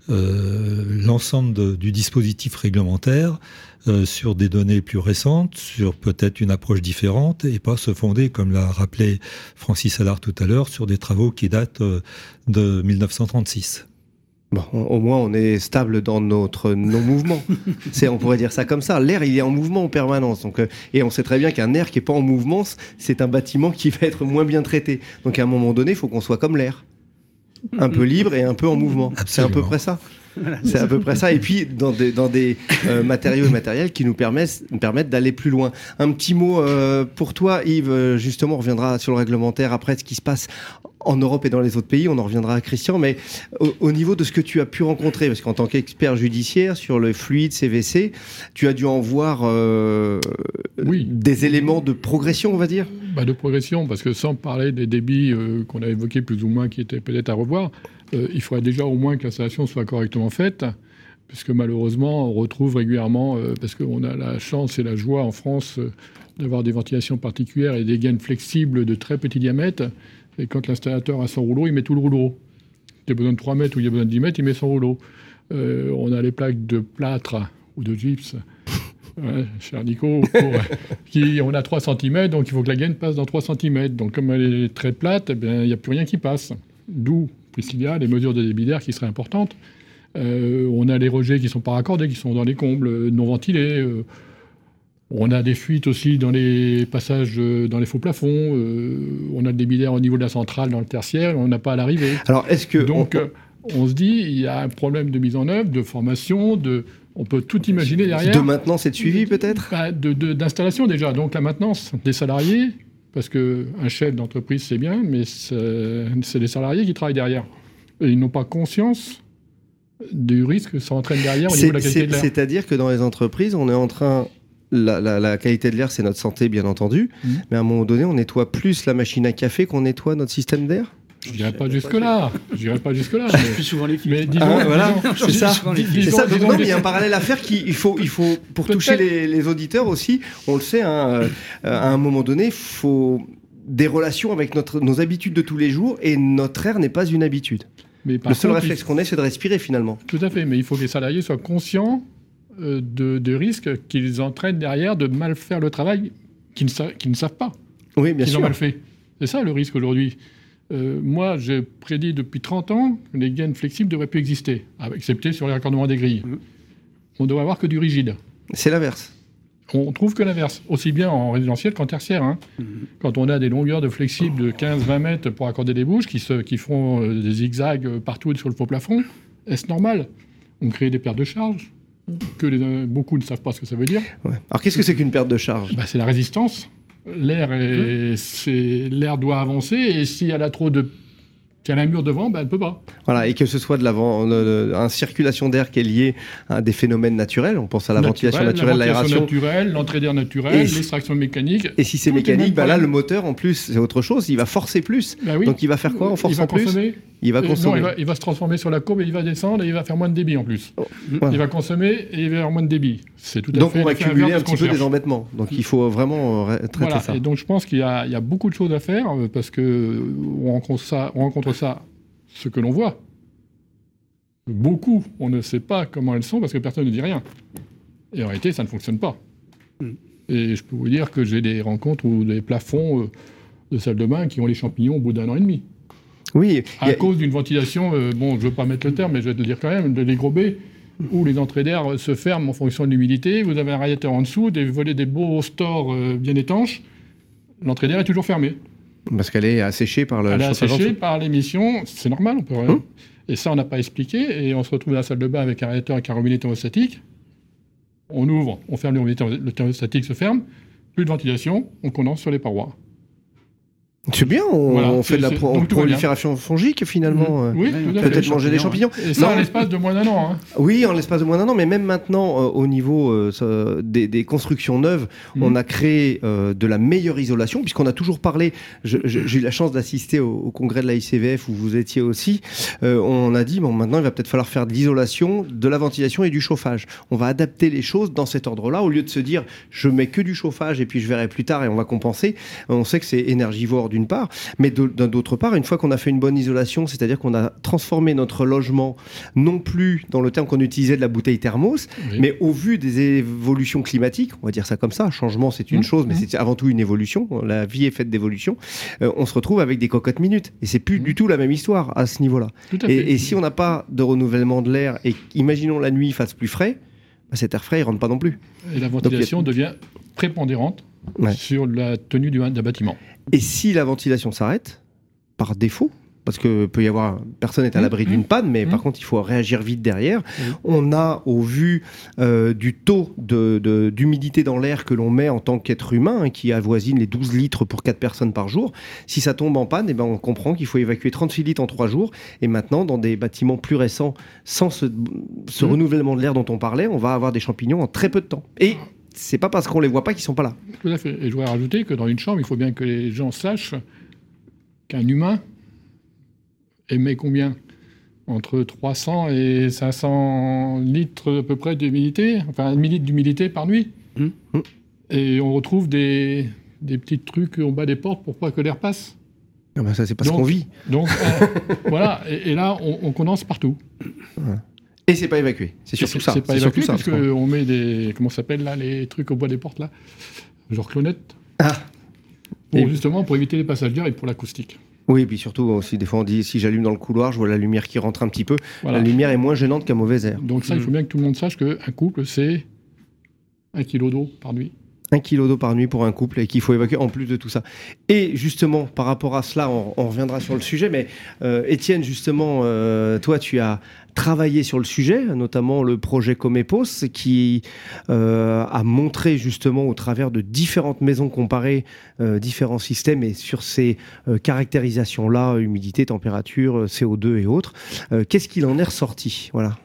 Speaker 5: l'ensemble du dispositif réglementaire euh, sur des données plus récentes, sur peut-être une approche différente, et pas se fonder, comme l'a rappelé Francis Allard tout à l'heure, sur des travaux qui datent euh, de 1936.
Speaker 2: Bon, au moins on est stable dans notre non-mouvement. c'est, on pourrait dire ça comme ça. L'air, il est en mouvement en permanence. Donc, euh, et on sait très bien qu'un air qui est pas en mouvement, c'est un bâtiment qui va être moins bien traité. Donc à un moment donné, il faut qu'on soit comme l'air, un peu libre et un peu en mouvement. C'est à peu près ça c'est à peu près ça. Et puis dans des, dans des euh, matériaux et matériels qui nous permettent, permettent d'aller plus loin. Un petit mot euh, pour toi, Yves. Euh, justement, on reviendra sur le réglementaire après ce qui se passe en Europe et dans les autres pays. On en reviendra à Christian. Mais au, niveau de ce que tu as pu rencontrer, parce qu'en tant qu'expert judiciaire sur le fluide CVC, tu as dû en voir oui. des éléments de progression, on va dire?
Speaker 4: Bah de progression, parce que sans parler des débits qu'on a évoqués plus ou moins, qui étaient peut-être à revoir. Euh, il faudrait déjà au moins que l'installation soit correctement faite, puisque malheureusement, on retrouve régulièrement, euh, parce qu'on a la chance et la joie en France euh, d'avoir des ventilations particulières et des gaines flexibles de très petit diamètre. Et quand l'installateur a son rouleau, il met tout le rouleau. Il y a besoin de 3 mètres ou il y a besoin de 10 mètres, il met son rouleau. on a les plaques de plâtre ou de gypse, cher Nico, qui, on a 3 cm, donc il faut que la gaine passe dans 3 cm. Donc comme elle est très plate, eh il n'y a plus rien qui passe. D'où il y a des mesures de débit d'air qui seraient importantes. Euh, on a les rejets qui ne sont pas raccordés, qui sont dans les combles, euh, non ventilés. Euh, on a des fuites aussi dans les passages, dans les faux plafonds. on a le débit d'air au niveau de la centrale, dans le tertiaire. On n'a pas à l'arrivée.
Speaker 2: Alors, est-ce que
Speaker 4: donc on... se dit il y a un problème de mise en œuvre, de formation, de on peut tout imaginer derrière.
Speaker 2: De maintenance et de suivi peut-être?
Speaker 4: Bah, d'installation déjà. Donc la maintenance des salariés, parce qu'un chef d'entreprise, c'est bien, mais c'est les salariés qui travaillent derrière. Et ils n'ont pas conscience du risque que ça entraîne derrière au niveau de la qualité de l'air.
Speaker 2: C'est-à-dire que dans les entreprises, on est en train la, qualité de l'air, c'est notre santé, bien entendu. Mmh. Mais à un moment donné, on nettoie plus la machine à café qu'on nettoie notre système d'air?
Speaker 4: Je dirais pas jusque-là. Je dirais pas jusque-là.
Speaker 7: Mais... Plus souvent les filles.
Speaker 2: Mais disons, ah, voilà, c'est ça. C'est ça. non, mais il y a un parallèle à faire qui, il faut, il faut, pour toucher les, auditeurs aussi, on le sait, hein, euh, à un moment donné, il faut des relations avec notre, nos habitudes de tous les jours et notre air n'est pas une habitude. Mais le seul réflexe qu'on ait, c'est de respirer finalement.
Speaker 4: Tout à fait, mais il faut que les salariés soient conscients euh, de, de risques qu'ils entraînent derrière de mal faire le travail qu'ils ne, ne savent pas.
Speaker 2: Oui, bien sûr.
Speaker 4: Ils ont mal fait. C'est ça le risque aujourd'hui. Euh, moi, j'ai prédit depuis 30 ans que les gaines flexibles devraient plus exister, excepté sur les raccordements des grilles. Mmh. On ne devrait avoir que du rigide.
Speaker 2: C'est l'inverse.
Speaker 4: On trouve que l'inverse, aussi bien en résidentiel qu'en tertiaire. Hein. Mmh. Quand on a des longueurs de flexibles de 15-20 mètres pour accorder des bouches qui, se, qui font euh, des zigzags partout sur le faux plafond, est-ce normal? On crée des pertes de charge que les, beaucoup ne savent pas ce que ça veut dire.
Speaker 2: Alors qu'est-ce que c'est qu'une perte de charge?
Speaker 4: Bah, C'est la résistance l'air l'air doit avancer et si elle a trop de si elle a un mur devant, ben, elle ne peut pas.
Speaker 2: Voilà, et que ce soit de l'avant, une circulation d'air qui est liée à des phénomènes naturels, on pense à la ventilation naturelle, l'aération.
Speaker 4: naturelle, l'entrée d'air naturelle, l'extraction mécanique.
Speaker 2: Et si c'est mécanique, ben là, le moteur, en plus, c'est autre chose, il va forcer plus. Ben Donc il va faire quoi en forçant plus
Speaker 4: il va consommer. Non, il va, se transformer sur la courbe et il va descendre et il va faire moins de débit en plus. Oh, il va consommer et il va avoir moins de débit.
Speaker 2: C'est tout à donc fait. Donc on va cumuler un petit peu des embêtements. Donc il faut vraiment euh, traiter ça.
Speaker 4: Et donc je pense qu'il y, a beaucoup de choses à faire euh, parce que on rencontre ça, on rencontre ça, ce que l'on voit. Beaucoup, on ne sait pas comment elles sont parce que personne ne dit rien. Et en réalité, ça ne fonctionne pas. Hmm. Et je peux vous dire que j'ai des rencontres ou des plafonds euh, de salle de bain qui ont les champignons au bout d'un an et demi.
Speaker 2: Oui.
Speaker 4: À cause d'une ventilation, euh, bon, je ne veux pas mettre le terme, mais je vais te le dire quand même, de l'égrobé, où les entrées d'air se ferment en fonction de l'humidité. Vous avez un radiateur en dessous, des volets, des beaux stores euh, bien étanches. L'entrée d'air est toujours fermée.
Speaker 2: Parce qu'elle est asséchée par le
Speaker 4: Elle est asséchée par l'émission, c'est normal, on peut rien. Hum. Et ça, on n'a pas expliqué, et on se retrouve dans la salle de bain avec un radiateur avec un robinet thermostatique. On ouvre, on ferme le robinet, le thermostatique se ferme, plus de ventilation, on condense sur les parois.
Speaker 2: C'est bien, on, fait de la prolifération fongique finalement.
Speaker 4: Mmh. Oui,
Speaker 2: peut-être manger des champignons.
Speaker 4: Et ça en l'espace de moins d'un an. Hein.
Speaker 2: Oui, en l'espace de moins d'un an, mais même maintenant, euh, au niveau euh, des, constructions neuves, mmh. on a créé euh, de la meilleure isolation, puisqu'on a toujours parlé. J'ai eu la chance d'assister au, congrès de la ICVF où vous étiez aussi. on a dit bon, maintenant il va peut-être falloir faire de l'isolation, de la ventilation et du chauffage. On va adapter les choses dans cet ordre-là, au lieu de se dire je mets que du chauffage et puis je verrai plus tard et on va compenser. On sait que c'est énergivore d'une part, mais d'autre part, une fois qu'on a fait une bonne isolation, c'est-à-dire qu'on a transformé notre logement non plus dans le terme qu'on utilisait de la bouteille thermos, mais au vu des évolutions climatiques, on va dire ça comme ça, changement c'est une mmh, chose, mais mmh. c'est avant tout une évolution, la vie est faite d'évolution, euh, on se retrouve avec des cocottes minutes. Et c'est plus mmh. du tout la même histoire à ce niveau-là. Et, et, si on n'a pas de renouvellement de l'air, et imaginons la nuit il fasse plus frais, bah, cet air frais il rentre pas non plus.
Speaker 4: Et la ventilation devient prépondérante sur la tenue d'un bâtiment.
Speaker 2: Et si la ventilation s'arrête, par défaut, parce que peut y avoir personne n'est à l'abri mmh. d'une panne, mais par mmh. contre il faut réagir vite derrière. Mmh. On a au vu euh, du taux d'humidité dans l'air que l'on met en tant qu'être humain, hein, qui avoisine les 12 litres pour 4 personnes par jour. Si ça tombe en panne, eh ben on comprend qu'il faut évacuer 36 litres en 3 jours. Et maintenant, dans des bâtiments plus récents, sans ce, ce renouvellement de l'air dont on parlait, on va avoir des champignons en très peu de temps. Et c'est pas parce qu'on les voit pas qu'ils sont pas là.
Speaker 4: Tout à fait. Et je voudrais rajouter que dans une chambre, il faut bien que les gens sachent qu'un humain émet combien? Entre 300 et 500 litres à peu près d'humidité, enfin 1000 litres d'humidité par nuit. Hum, hum. Et on retrouve des, des petits trucs en bas des portes pour pas que l'air passe.
Speaker 2: Ah ben ça, c'est parce qu'on vit.
Speaker 4: Donc, euh, voilà. Et, là, on, condense partout.
Speaker 2: Et c'est pas évacué. C'est surtout ça.
Speaker 4: C'est pas évacué parce qu'on met des. Comment s'appelle là Les trucs au bois des portes là Genre clonette. Ah pour, Justement pour éviter les passages d'air et pour l'acoustique.
Speaker 2: Oui, et puis surtout aussi, des fois on dit si j'allume dans le couloir, je vois la lumière qui rentre un petit peu. La lumière est moins gênante qu'un mauvais air.
Speaker 4: Donc ça, il faut mm. bien que tout le monde sache qu'un couple, c'est un kilo d'eau par nuit
Speaker 2: un kilo d'eau par nuit pour un couple et qu'il faut évacuer en plus de tout ça. Et justement, par rapport à cela, on, reviendra sur le sujet, mais euh, Étienne, justement, euh, toi, tu as travaillé sur le sujet, notamment le projet Comépos, qui euh, a montré justement au travers de différentes maisons comparées, différents systèmes et sur ces caractérisations-là, humidité, température, CO2 et autres. Qu'est-ce qu'il en est ressorti? Voilà.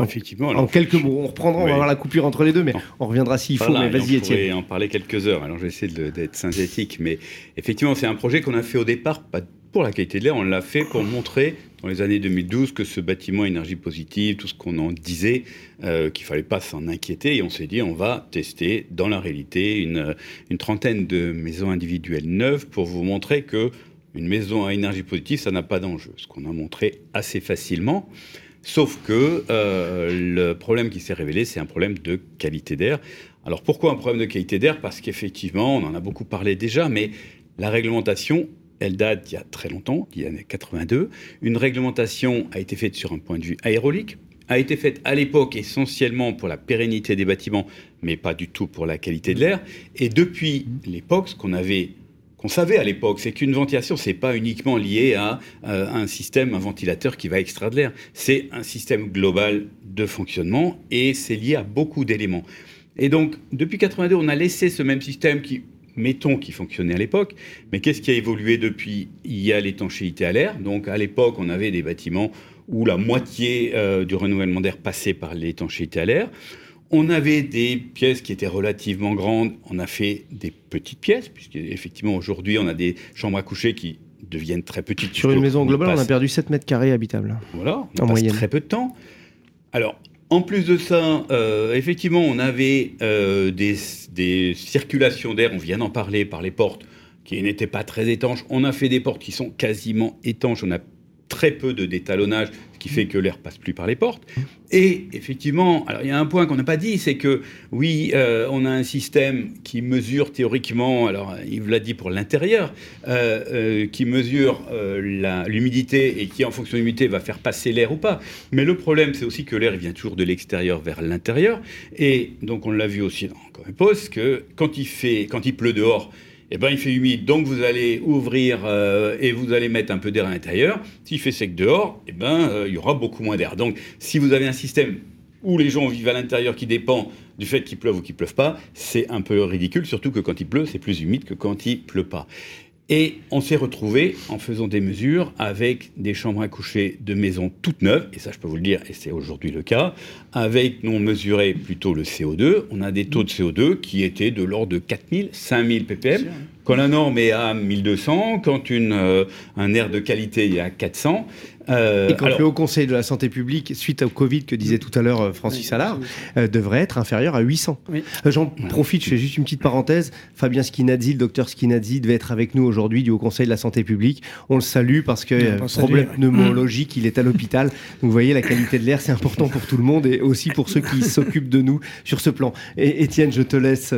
Speaker 6: Effectivement.
Speaker 2: en quelques mots, on reprendra, on va avoir la coupure entre les deux, mais on reviendra s'il faut. mais vas-y, Étienne.
Speaker 6: On en parler quelques heures. Alors, je vais essayer d'être synthétique, mais effectivement, c'est un projet qu'on a fait au départ, pas pour la qualité de l'air, on l'a fait pour montrer dans les années 2012 que ce bâtiment énergie positive, tout ce qu'on en disait, euh, qu'il fallait pas s'en inquiéter, et on s'est dit on va tester dans la réalité une, une trentaine de maisons individuelles neuves pour vous montrer que une maison à énergie positive, ça n'a pas d'enjeu. Ce qu'on a montré assez facilement. Sauf que euh, le problème qui s'est révélé, c'est un problème de qualité d'air. Alors pourquoi un problème de qualité d'air? Parce qu'effectivement, on en a beaucoup parlé déjà, mais la réglementation, elle date d'il y a très longtemps, il y a 82. Une réglementation a été faite sur un point de vue aérolique, a été faite à l'époque essentiellement pour la pérennité des bâtiments, mais pas du tout pour la qualité de l'air. Et depuis l'époque, ce qu'on avait qu'on savait à l'époque, c'est qu'une ventilation, c'est pas uniquement lié à, euh, un système, un ventilateur qui va extraire de l'air. C'est un système global de fonctionnement et c'est lié à beaucoup d'éléments. Et donc, depuis 82, on a laissé ce même système qui, mettons, qui fonctionnait à l'époque. Mais qu'est-ce qui a évolué depuis? Il y a l'étanchéité à l'air. Donc, à l'époque, on avait des bâtiments où la moitié euh, du renouvellement d'air passait par l'étanchéité à l'air. On avait des pièces qui étaient relativement grandes, on a fait des petites pièces, puisqu'effectivement aujourd'hui on a des chambres à coucher qui deviennent très petites.
Speaker 2: Sur une maison globale, on a perdu 7 mètres carrés habitables.
Speaker 6: Voilà, en moyenne. très peu de temps. Alors, en plus de ça, euh, effectivement, on avait euh, des, des, circulations d'air, on vient d'en parler, par les portes, qui n'étaient pas très étanches. On a fait des portes qui sont quasiment étanches. On a très peu de détalonnage, qui fait que l'air passe plus par les portes. Et effectivement, alors il y a un point qu'on n'a pas dit, c'est que oui, euh, on a un système qui mesure théoriquement, alors il l'a dit pour l'intérieur, euh, euh, qui mesure l'humidité et qui en fonction de l'humidité va faire passer l'air ou pas. Mais le problème, c'est aussi que l'air vient toujours de l'extérieur vers l'intérieur. Et donc on l'a vu aussi dans Comépos, que quand il fait, quand il pleut dehors, eh ben, il fait humide, donc vous allez ouvrir euh, et vous allez mettre un peu d'air à l'intérieur. S'il fait sec dehors, eh ben, euh, il y aura beaucoup moins d'air. Donc, si vous avez un système où les gens vivent à l'intérieur qui dépend du fait qu'il pleuve ou qu'il pleuve pas, c'est un peu ridicule, surtout que quand il pleut, c'est plus humide que quand il pleut pas. Et on s'est retrouvé en faisant des mesures avec des chambres à coucher de maisons toutes neuves, et ça je peux vous le dire, et c'est aujourd'hui le cas, avec, nous on mesurait plutôt le CO2, on a des taux de CO2 qui étaient de l'ordre de 4000, 5000 ppm, quand la norme est à 1200, quand une, euh, un air de qualité est à 400,
Speaker 2: euh, et quand le Haut Conseil de la Santé publique, suite au Covid que disait tout à l'heure euh, Francis Allard, euh, devrait être inférieur à 800. J'en profite, je fais juste une petite parenthèse. Fabien Skinazzi, le docteur Skinazzi, devait être avec nous aujourd'hui du Haut Conseil de la Santé publique. On le salue parce que problème pneumologique, il est à l'hôpital. Donc vous voyez, la qualité de l'air, c'est important pour tout le monde et aussi pour ceux qui s'occupent de nous sur ce plan. Et Étienne, je te laisse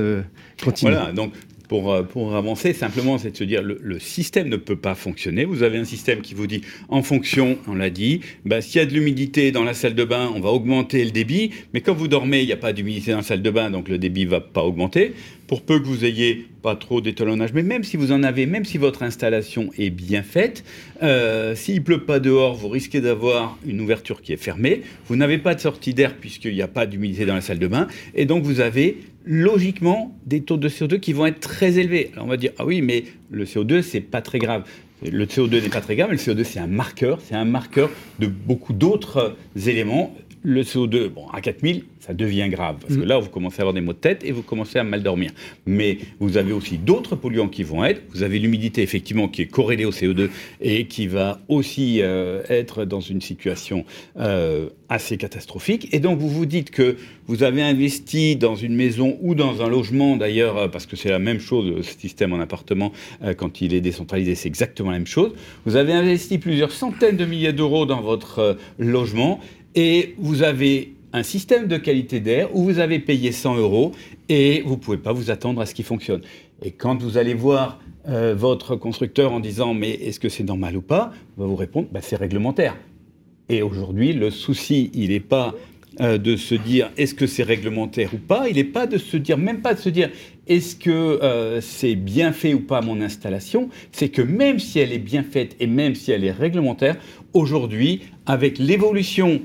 Speaker 2: continuer.
Speaker 6: Voilà, donc pour, euh, pour avancer, simplement, c'est de se dire le, le système ne peut pas fonctionner. Vous avez un système qui vous dit, en fonction, on l'a dit, bah, s'il y a de l'humidité dans la salle de bain, on va augmenter le débit, mais quand vous dormez, il n'y a pas d'humidité dans la salle de bain, donc le débit va pas augmenter. Pour peu que vous ayez pas trop d'étalonnage, mais même si vous en avez, même si votre installation est bien faite, euh, s'il pleut pas dehors, vous risquez d'avoir une ouverture qui est fermée. Vous n'avez pas de sortie d'air puisqu'il n'y a pas d'humidité dans la salle de bain, et donc vous avez logiquement des taux de CO2 qui vont être très élevés. Alors on va dire, ah oui, mais le CO2, c'est pas très grave. Le CO2 n'est pas très grave, mais le CO2, c'est un marqueur, c'est un marqueur de beaucoup d'autres éléments. Le CO2, bon, à 4000, ça devient grave. Parce que mm. là, vous commencez à avoir des maux de tête et vous commencez à mal dormir. Mais vous avez aussi d'autres polluants qui vont être. Vous avez l'humidité, effectivement, qui est corrélée au CO2 et qui va aussi euh, être dans une situation euh, assez catastrophique. Et donc, vous vous dites que vous avez investi dans une maison ou dans un logement, d'ailleurs, euh, parce que c'est la même chose, ce système en appartement, quand il est décentralisé, c'est exactement la même chose. Vous avez investi plusieurs centaines de milliers d'euros dans votre logement et vous avez un système de qualité d'air où vous avez payé 100 euros et vous ne pouvez pas vous attendre à ce qu'il fonctionne. Et quand vous allez voir euh, votre constructeur en disant mais est-ce que c'est normal ou pas, il va vous répondre bah, c'est réglementaire. Et aujourd'hui, le souci, il n'est pas euh, de se dire est-ce que c'est réglementaire ou pas, il n'est pas de se dire, même pas de se dire est-ce que euh, c'est bien fait ou pas mon installation, c'est que même si elle est bien faite et même si elle est réglementaire, aujourd'hui, avec l'évolution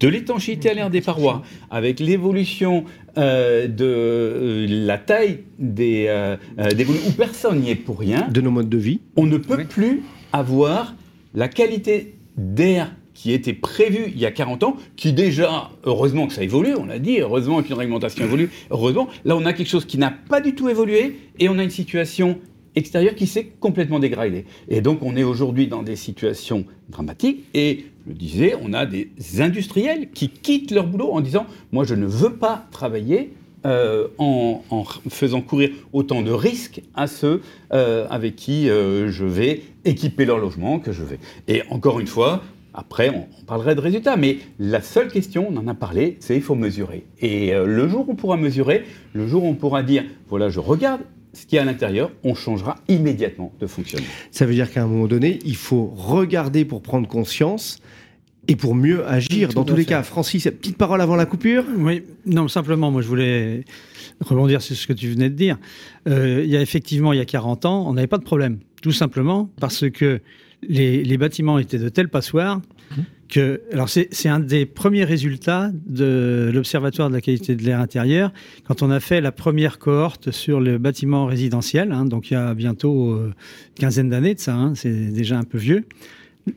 Speaker 6: de l'étanchéité à l'air des parois, avec l'évolution euh, de euh, la taille des, euh, des où personne n'y est pour rien.
Speaker 2: De nos modes de vie.
Speaker 6: On ne peut plus avoir la qualité d'air qui était prévue il y a 40 ans, qui déjà, heureusement que ça évolue, on l'a dit, heureusement qu'une réglementation évolue, heureusement, là on a quelque chose qui n'a pas du tout évolué, et on a une situation extérieure qui s'est complètement dégradée. Et donc on est aujourd'hui dans des situations dramatiques, et le disais, on a des industriels qui quittent leur boulot en disant Moi, je ne veux pas travailler euh, en, faisant courir autant de risques à ceux euh, avec qui euh, je vais équiper leur logement que je vais. Et encore une fois, après, on, parlerait de résultats, mais la seule question, on en a parlé, c'est il faut mesurer. Et le jour où on pourra mesurer, le jour où on pourra dire voilà, je regarde ce qui est à l'intérieur, on changera immédiatement de fonctionnement.
Speaker 2: Ça veut dire qu'à un moment donné, il faut regarder pour prendre conscience et pour mieux agir. Dans tous les cas, Francis, petite parole avant la coupure?
Speaker 7: Oui, non, simplement, moi je voulais rebondir sur ce que tu venais de dire. Euh, il y a effectivement, il y a 40 ans, on n'avait pas de problème. Tout simplement parce que les, bâtiments étaient de telles passoires mmh. que. Alors, c'est un des premiers résultats de l'Observatoire de la qualité de l'air intérieur quand on a fait la première cohorte sur le bâtiment résidentiel. Hein, donc, il y a bientôt une quinzaine d'années de ça, hein, c'est déjà un peu vieux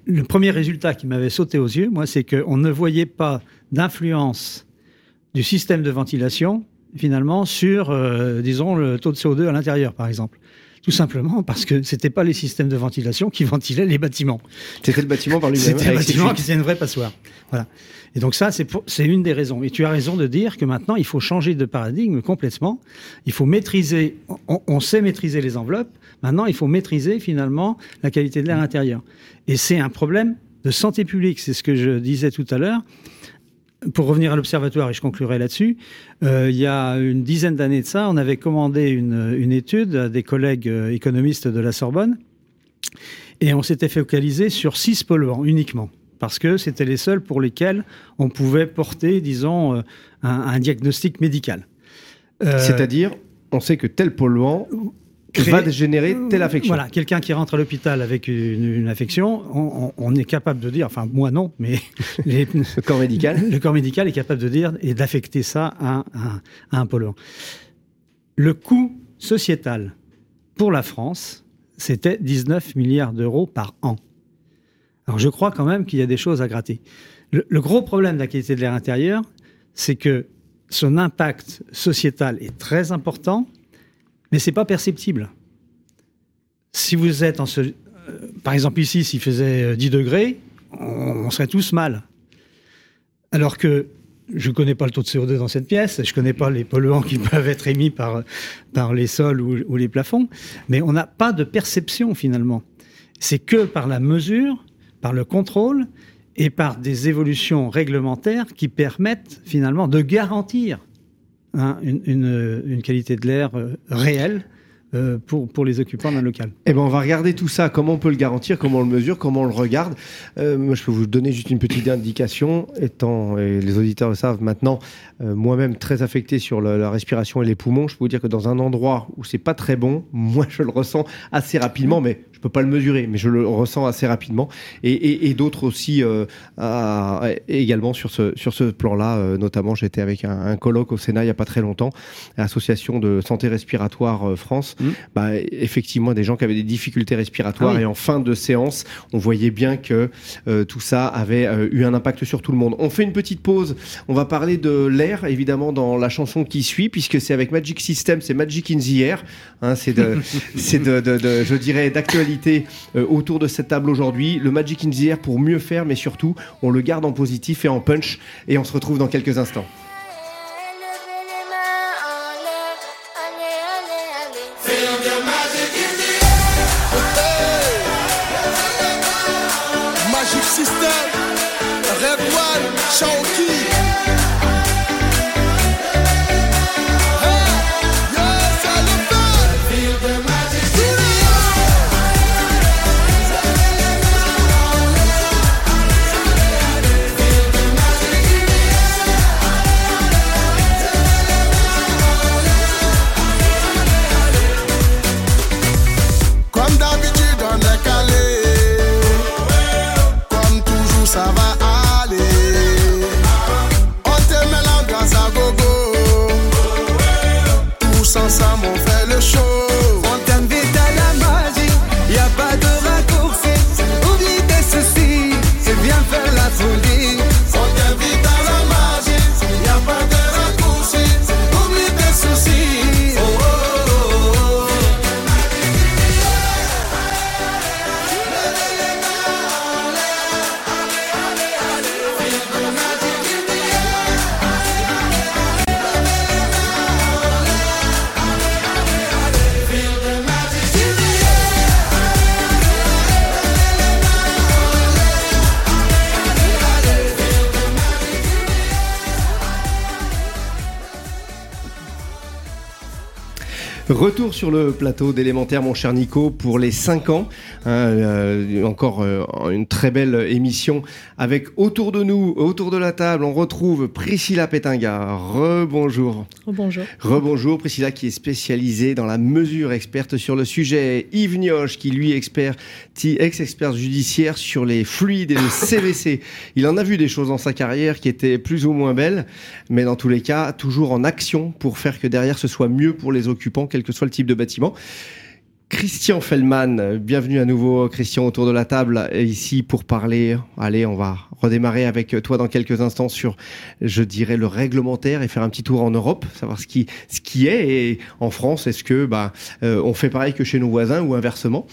Speaker 7: le premier résultat qui m'avait sauté aux yeux, moi, c'est qu'on ne voyait pas d'influence du système de ventilation, finalement, sur, euh, disons, le taux de CO2 à l'intérieur, par exemple. Tout simplement parce que ce n'était pas les systèmes de ventilation qui ventilaient les bâtiments.
Speaker 2: C'était le bâtiment par lui-même.
Speaker 7: C'était le bâtiment qui était une vraie passoire. Voilà. Et donc ça, c'est une des raisons. Et tu as raison de dire que maintenant, il faut changer de paradigme complètement. Il faut maîtriser, on, sait maîtriser les enveloppes, maintenant il faut maîtriser finalement la qualité de l'air intérieur. Et c'est un problème de santé publique, c'est ce que je disais tout à l'heure. Pour revenir à l'observatoire, et je conclurai là-dessus, euh, il y a une dizaine d'années de ça, on avait commandé une, une étude à des collègues euh, économistes de la Sorbonne, et on s'était focalisé sur six polluants uniquement parce que c'était les seuls pour lesquels on pouvait porter, disons, euh, un, diagnostic médical.
Speaker 2: Euh, C'est-à-dire, on sait que tel polluant va générer telle affection.
Speaker 7: Voilà, quelqu'un qui rentre à l'hôpital avec une, affection, on, est capable de dire, enfin moi non, mais
Speaker 2: le corps médical,
Speaker 7: le corps médical est capable de dire et d'affecter ça à, à un polluant. Le coût sociétal pour la France, c'était 19 milliards d'euros par an. Alors je crois quand même qu'il y a des choses à gratter. Le, le gros problème de la qualité de l'air intérieur, c'est que son impact sociétal est très important, mais c'est pas perceptible. Si vous êtes en ce, euh, par exemple ici, s'il faisait 10 degrés, on, serait tous mal. Alors que je ne connais pas le taux de CO2 dans cette pièce, je ne connais pas les polluants qui peuvent être émis par, par les sols ou les plafonds, mais on n'a pas de perception finalement. C'est que par la mesure, par le contrôle et par des évolutions réglementaires qui permettent finalement de garantir hein, une, qualité de l'air euh, réelle euh, pour, pour les occupants d'un local.
Speaker 2: Eh ben, on va regarder tout ça, comment on peut le garantir, comment on le mesure, comment on le regarde. Euh, moi, je peux vous donner juste une petite indication, étant, et les auditeurs le savent maintenant, moi-même très affecté sur la respiration et les poumons, je peux vous dire que dans un endroit où c'est pas très bon, moi, je le ressens assez rapidement, mais je peux pas le mesurer, mais je le ressens assez rapidement. Et, et, et d'autres aussi euh, à, également sur ce, sur ce plan-là, euh, notamment j'étais avec un, un, colloque au Sénat il y a pas très longtemps, l'association de santé respiratoire France. Mmh. Bah, effectivement, des gens qui avaient des difficultés respiratoires ah oui. et en fin de séance, on voyait bien que euh, tout ça avait eu un impact sur tout le monde. On fait une petite pause. On va parler de l'air, évidemment, dans la chanson qui suit, puisque c'est avec Magic System, c'est Magic in the Air. Hein, c'est de, c'est de, de, de, je dirais, d'actualité euh, autour de cette table aujourd'hui. Le Magic in the Air pour mieux faire, mais surtout, on le garde en positif et en punch. Et on se retrouve dans quelques instants. Retour sur le plateau d'élémentaire, mon cher Nico, pour les 5 ans. Hein, euh, encore euh, une très belle émission avec autour de nous, autour de la table, on retrouve Priscilla Pétinga. Rebonjour.
Speaker 3: Rebonjour.
Speaker 2: Rebonjour. Priscilla qui est spécialisée dans la mesure, experte sur le sujet. Yves Nioche qui lui expert, ex-expert judiciaire sur les fluides et le CVC. Il en a vu des choses dans sa carrière qui étaient plus ou moins belles, mais dans tous les cas, toujours en action pour faire que derrière ce soit mieux pour les occupants quel que soit le type de bâtiment. Christian Fellman, bienvenue à nouveau Christian autour de la table ici pour parler. Allez, on va redémarrer avec toi dans quelques instants sur, je dirais, le réglementaire et faire un petit tour en Europe, savoir ce qui, est en France, est-ce que bah, euh, on fait pareil que chez nos voisins ou inversement?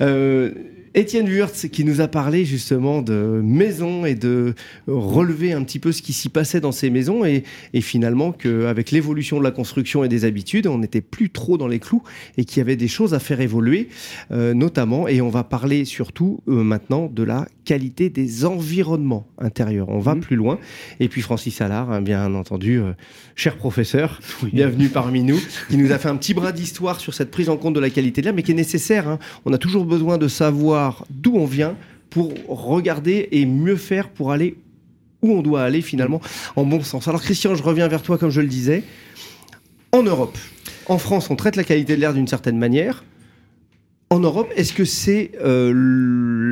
Speaker 2: Euh, Étienne Wurtz qui nous a parlé justement de maisons et de relever un petit peu ce qui s'y passait dans ces maisons et, finalement qu'avec l'évolution de la construction et des habitudes, on n'était plus trop dans les clous et qu'il y avait des choses à faire évoluer, euh, notamment, et on va parler surtout euh, maintenant de la qualité des environnements intérieurs. On va mmh. plus loin. Et puis Francis Allard, hein, bien entendu, euh, cher professeur, oui. bienvenue parmi nous, qui nous a fait un petit bras d'histoire sur cette prise en compte de la qualité de l'air, mais qui est nécessaire. Hein. On a toujours besoin de savoir d'où on vient pour regarder et mieux faire pour aller où on doit aller finalement en bon sens. Alors Christian, je reviens vers toi comme je le disais. En Europe, en France, on traite la qualité de l'air d'une certaine manière. En Europe, est-ce que c'est euh,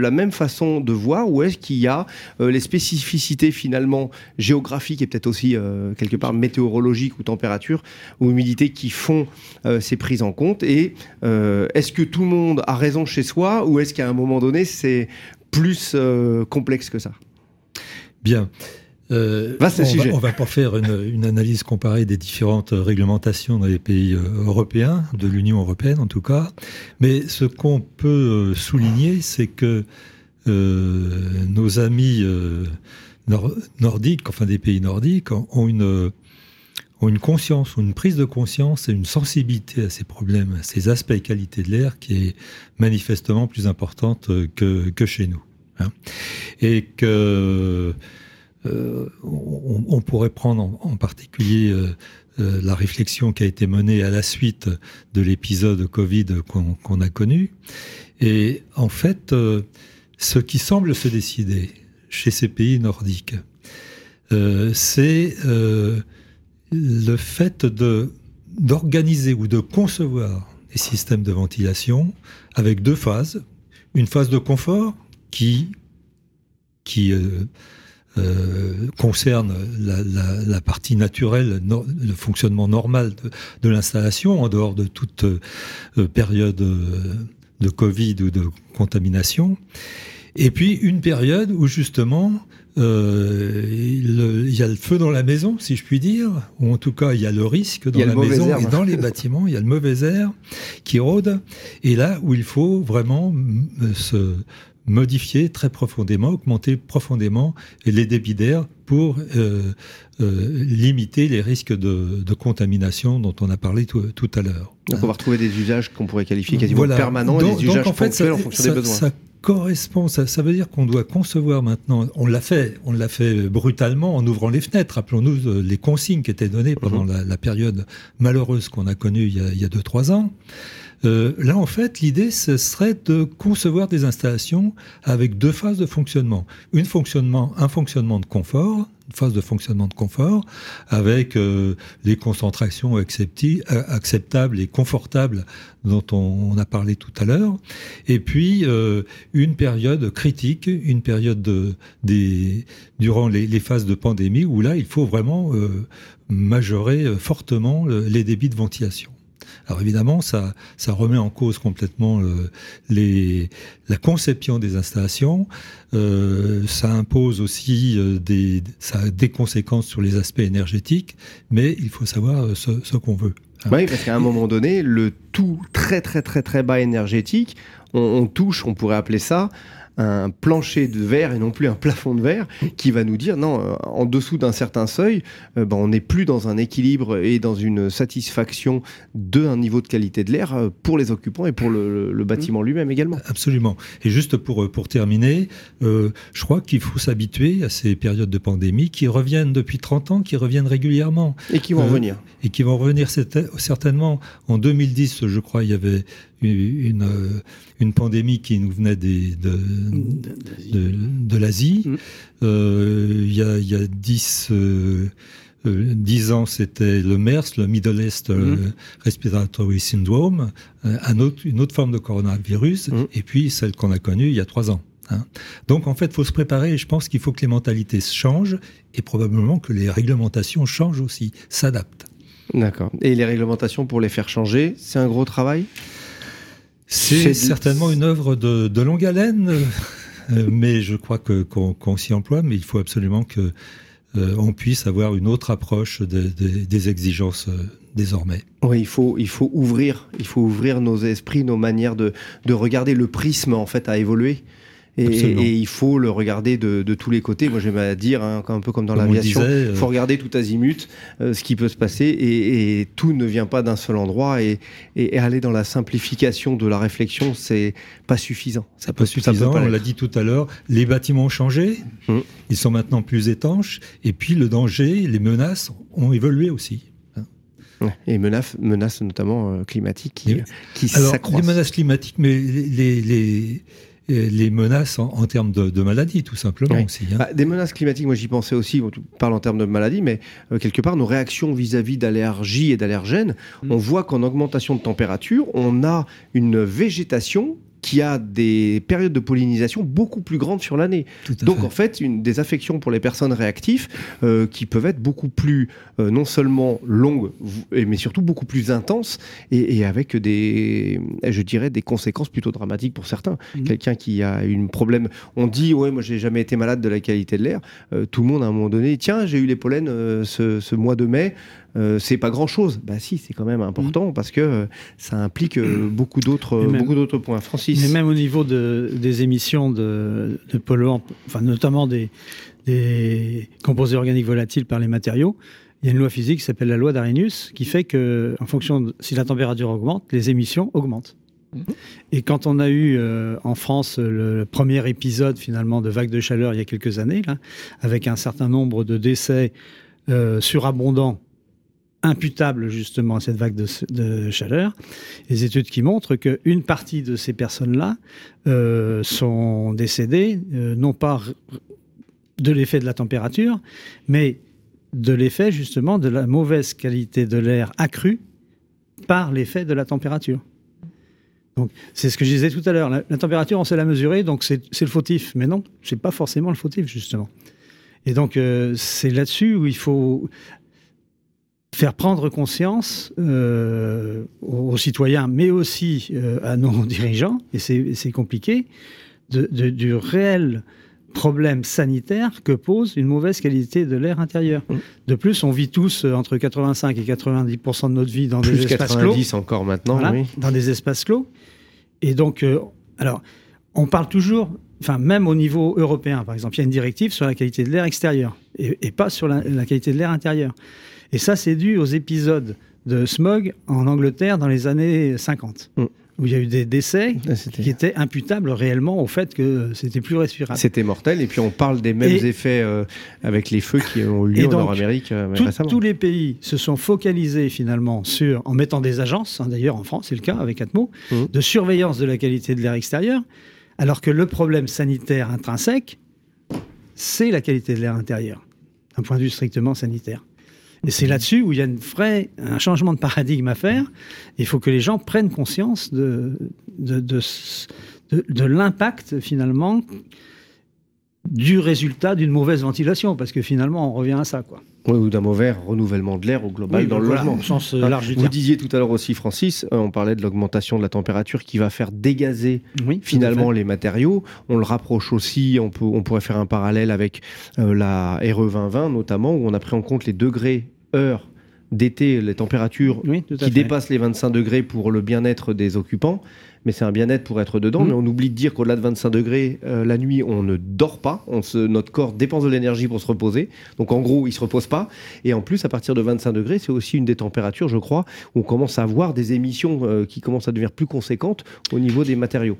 Speaker 2: la même façon de voir ou est-ce qu'il y a euh, les spécificités finalement géographiques et peut-être aussi euh, quelque part météorologiques ou température ou humidité qui font ces prises en compte Et est-ce que tout le monde a raison chez soi ou est-ce qu'à un moment donné c'est plus complexe que ça?
Speaker 5: Bien. Euh, on, Va, va pas faire une, analyse comparée des différentes réglementations dans les pays euh, européens, de l'Union européenne en tout cas, mais ce qu'on peut euh, souligner, c'est que nos amis nordiques, enfin des pays nordiques, ont une, ont une conscience, une prise de conscience et une sensibilité à ces problèmes, à ces aspects et qualités de l'air qui est manifestement plus importante que, que chez nous. Hein. Et que euh, on, pourrait prendre en, particulier euh, euh, la réflexion qui a été menée à la suite de l'épisode Covid qu'on a connu. Et en fait, ce qui semble se décider chez ces pays nordiques, c'est le fait d'organiser ou de concevoir des systèmes de ventilation avec deux phases. Une phase de confort qui, qui concerne la, partie naturelle, le fonctionnement normal de, l'installation, en dehors de toute euh, période euh, de Covid ou de contamination. Et puis une période où justement il, y a le feu dans la maison, si je puis dire, ou en tout cas il y a le risque dans la maison et dans les bâtiments, il y a le mauvais air qui rôde, et là où il faut vraiment se modifier très profondément, augmenter profondément les débits d'air pour euh, euh, limiter les risques de, contamination dont on a parlé tout, à l'heure.
Speaker 2: Donc on va retrouver des usages qu'on pourrait qualifier quasiment permanents, des usages en fait, ça, en fonction des besoins.
Speaker 5: Ça correspond, ça, ça veut dire qu'on doit concevoir maintenant, on l'a fait, on l'a fait brutalement en ouvrant les fenêtres. Rappelons-nous euh, les consignes qui étaient données pendant mhm. la, période malheureuse qu'on a connue il y a, il y a deux, trois ans. Euh, là, en fait, l'idée, serait de concevoir des installations avec deux phases de fonctionnement. Une fonctionnement, un fonctionnement de confort, une phase de fonctionnement de confort, avec euh, les concentrations acceptables et confortables dont on, a parlé tout à l'heure, et puis euh, une période critique, une période durant les, les, phases de pandémie où là, il faut vraiment majorer fortement les débits de ventilation. Alors évidemment, ça, ça remet en cause complètement euh, les, la conception des installations. Euh, ça impose aussi euh, des, des conséquences sur les aspects énergétiques, mais il faut savoir ce, qu'on veut.
Speaker 2: Oui, parce qu'à un moment donné, le tout très très très très bas énergétique, on touche, on pourrait appeler ça un plancher de verre et non plus un plafond de verre qui va nous dire non, euh, en dessous d'un certain seuil, euh, ben, on n'est plus dans un équilibre et dans une satisfaction d'un niveau de qualité de l'air euh, pour les occupants et pour le, bâtiment lui-même également.
Speaker 5: Absolument. Et juste pour, pour terminer, je crois qu'il faut s'habituer à ces périodes de pandémie qui reviennent depuis 30 ans, qui reviennent régulièrement.
Speaker 2: Et qui vont revenir.
Speaker 5: Et qui vont revenir certainement. En 2010, je crois, il y avait une, euh, une pandémie qui nous venait des, de, de, l'Asie. Mm. Euh, il y, a, y a dix, euh, dix ans, c'était le MERS, le Middle East mm. Respiratory Syndrome, un autre, une autre forme de coronavirus, mm. et puis celle qu'on a connue il y a trois ans. Hein. Donc en fait, il faut se préparer et je pense qu'il faut que les mentalités changent et probablement que les réglementations changent aussi, s'adaptent.
Speaker 2: D'accord. Et les réglementations pour les faire changer, c'est un gros travail?
Speaker 5: C'est certainement une œuvre de, longue haleine, euh, mais je crois que qu'on s'y emploie. Mais il faut absolument que euh, on puisse avoir une autre approche des exigences euh, désormais.
Speaker 2: Oui, il faut, il faut ouvrir, il faut ouvrir nos esprits, nos manières de, de regarder le prisme en fait à évoluer. Et, il faut le regarder de, tous les côtés. Moi, j'aime à dire, hein, un peu comme dans l'aviation, il euh, faut regarder tout azimut euh, ce qui peut se passer et, tout ne vient pas d'un seul endroit. Et, aller dans la simplification de la réflexion, c'est pas suffisant.
Speaker 5: Ça pas suffisant. on l'a dit tout à l'heure. Les bâtiments ont changé. Hum. Ils sont maintenant plus étanches. Et puis le danger, les menaces ont évolué aussi.
Speaker 2: Et menaces, menaces notamment euh, climatiques qui, qui
Speaker 5: Alors, Les menaces climatiques, mais les, les les menaces en, termes de, maladies, tout simplement aussi.
Speaker 2: Hein. Bah, des menaces climatiques, moi j'y pensais aussi, on parle en termes de maladies, mais euh, quelque part, nos réactions vis-à-vis d'allergies et d'allergènes, mm. on voit qu'en augmentation de température, on a une végétation qui a des périodes de pollinisation beaucoup plus grandes sur l'année. Donc en fait, une, des affections pour les personnes réactives euh, qui peuvent être beaucoup plus, euh, non seulement longues, mais surtout beaucoup plus intenses et, avec des, je dirais, des conséquences plutôt dramatiques pour certains. Mhm. Quelqu'un qui a un problème, on dit, ouais, moi j'ai jamais été malade de la qualité de l'air. Euh, tout le monde à un moment donné, tiens, j'ai eu les pollens ce, ce, mois de mai. Euh, c'est pas grand chose. Bah si, c'est quand même important mm. parce que euh, ça implique euh, beaucoup d'autres beaucoup d'autres points. Francis.
Speaker 7: Mais même au niveau des émissions de, polluants, enfin notamment des, composés organiques volatiles par les matériaux, il y a une loi physique qui s'appelle la loi d'Arrhenius qui fait que, en fonction de si la température augmente, les émissions augmentent. Mm. Et quand on a eu en France le, premier épisode finalement de vague de chaleur il y a quelques années, là, avec un certain nombre de décès surabondants imputable justement à cette vague de, chaleur. Les études qui montrent qu'une partie de ces personnes-là euh, sont décédées, euh, non pas de l'effet de la température, mais de l'effet justement de la mauvaise qualité de l'air accrue par l'effet de la température. Donc, c'est ce que je disais tout à l'heure. La, température, on sait la mesurer, donc c'est le fautif. Mais non, c'est pas forcément le fautif, justement. Et donc, euh, c'est là-dessus où il faut faire prendre conscience euh, aux, citoyens, mais aussi euh, à nos dirigeants, et c'est compliqué, de, du réel problème sanitaire que pose une mauvaise qualité de l'air intérieur. Mmh. De plus, on vit tous euh, entre 85 et 90% de notre vie dans des espaces 90
Speaker 2: encore maintenant,
Speaker 7: dans des espaces clos. Et donc, alors, on parle toujours, enfin même au niveau européen, par exemple, il y a une directive sur la qualité de l'air extérieur et, pas sur la, la qualité de l'air intérieur. Et ça, c'est dû aux épisodes de smog en Angleterre dans les années 50. Mm. Où il y a eu des décès ah, qui étaient imputables réellement au fait que c'était plus respirable.
Speaker 2: C'était mortel. Et puis on parle des mêmes effets euh, avec les feux qui ont eu lieu en Nord-Amérique euh, récemment.
Speaker 7: Tous les pays se sont focalisés finalement sur, en mettant des agences, hein, d'ailleurs en France c'est le cas avec Atmo, mm. de surveillance de la qualité de l'air extérieur, alors que le problème sanitaire intrinsèque, c'est la qualité de l'air intérieur, d'un point de vue strictement sanitaire. Et c'est là-dessus où il y a un changement de paradigme à faire. Il faut que les gens prennent conscience de, de, l'impact finalement du résultat d'une mauvaise ventilation, parce que finalement on revient à ça. quoi.
Speaker 2: Oui, ou d'un mauvais renouvellement de l'air au global dans le logement.
Speaker 7: Sens euh, large
Speaker 2: Vous disiez tout à l'heure aussi, Francis, euh, on parlait de l'augmentation de la température qui va faire dégazer finalement les matériaux. On le rapproche aussi, on, peut, on pourrait faire un parallèle avec euh, la RE 2020 notamment, où on a pris en compte les degrés heure d'été, les températures qui dépassent les 25 degrés pour le bien-être des occupants mais c'est un bien-être pour être dedans. Mmh. Mais on oublie de dire qu'au-delà de 25 degrés, euh, la nuit, on ne dort pas. On se, notre corps dépense de l'énergie pour se reposer. Donc en gros, il se repose pas. Et en plus, à partir de 25 degrés, c'est aussi une des températures, je crois, où on commence à avoir des émissions euh, qui commencent à devenir plus conséquentes au niveau des matériaux.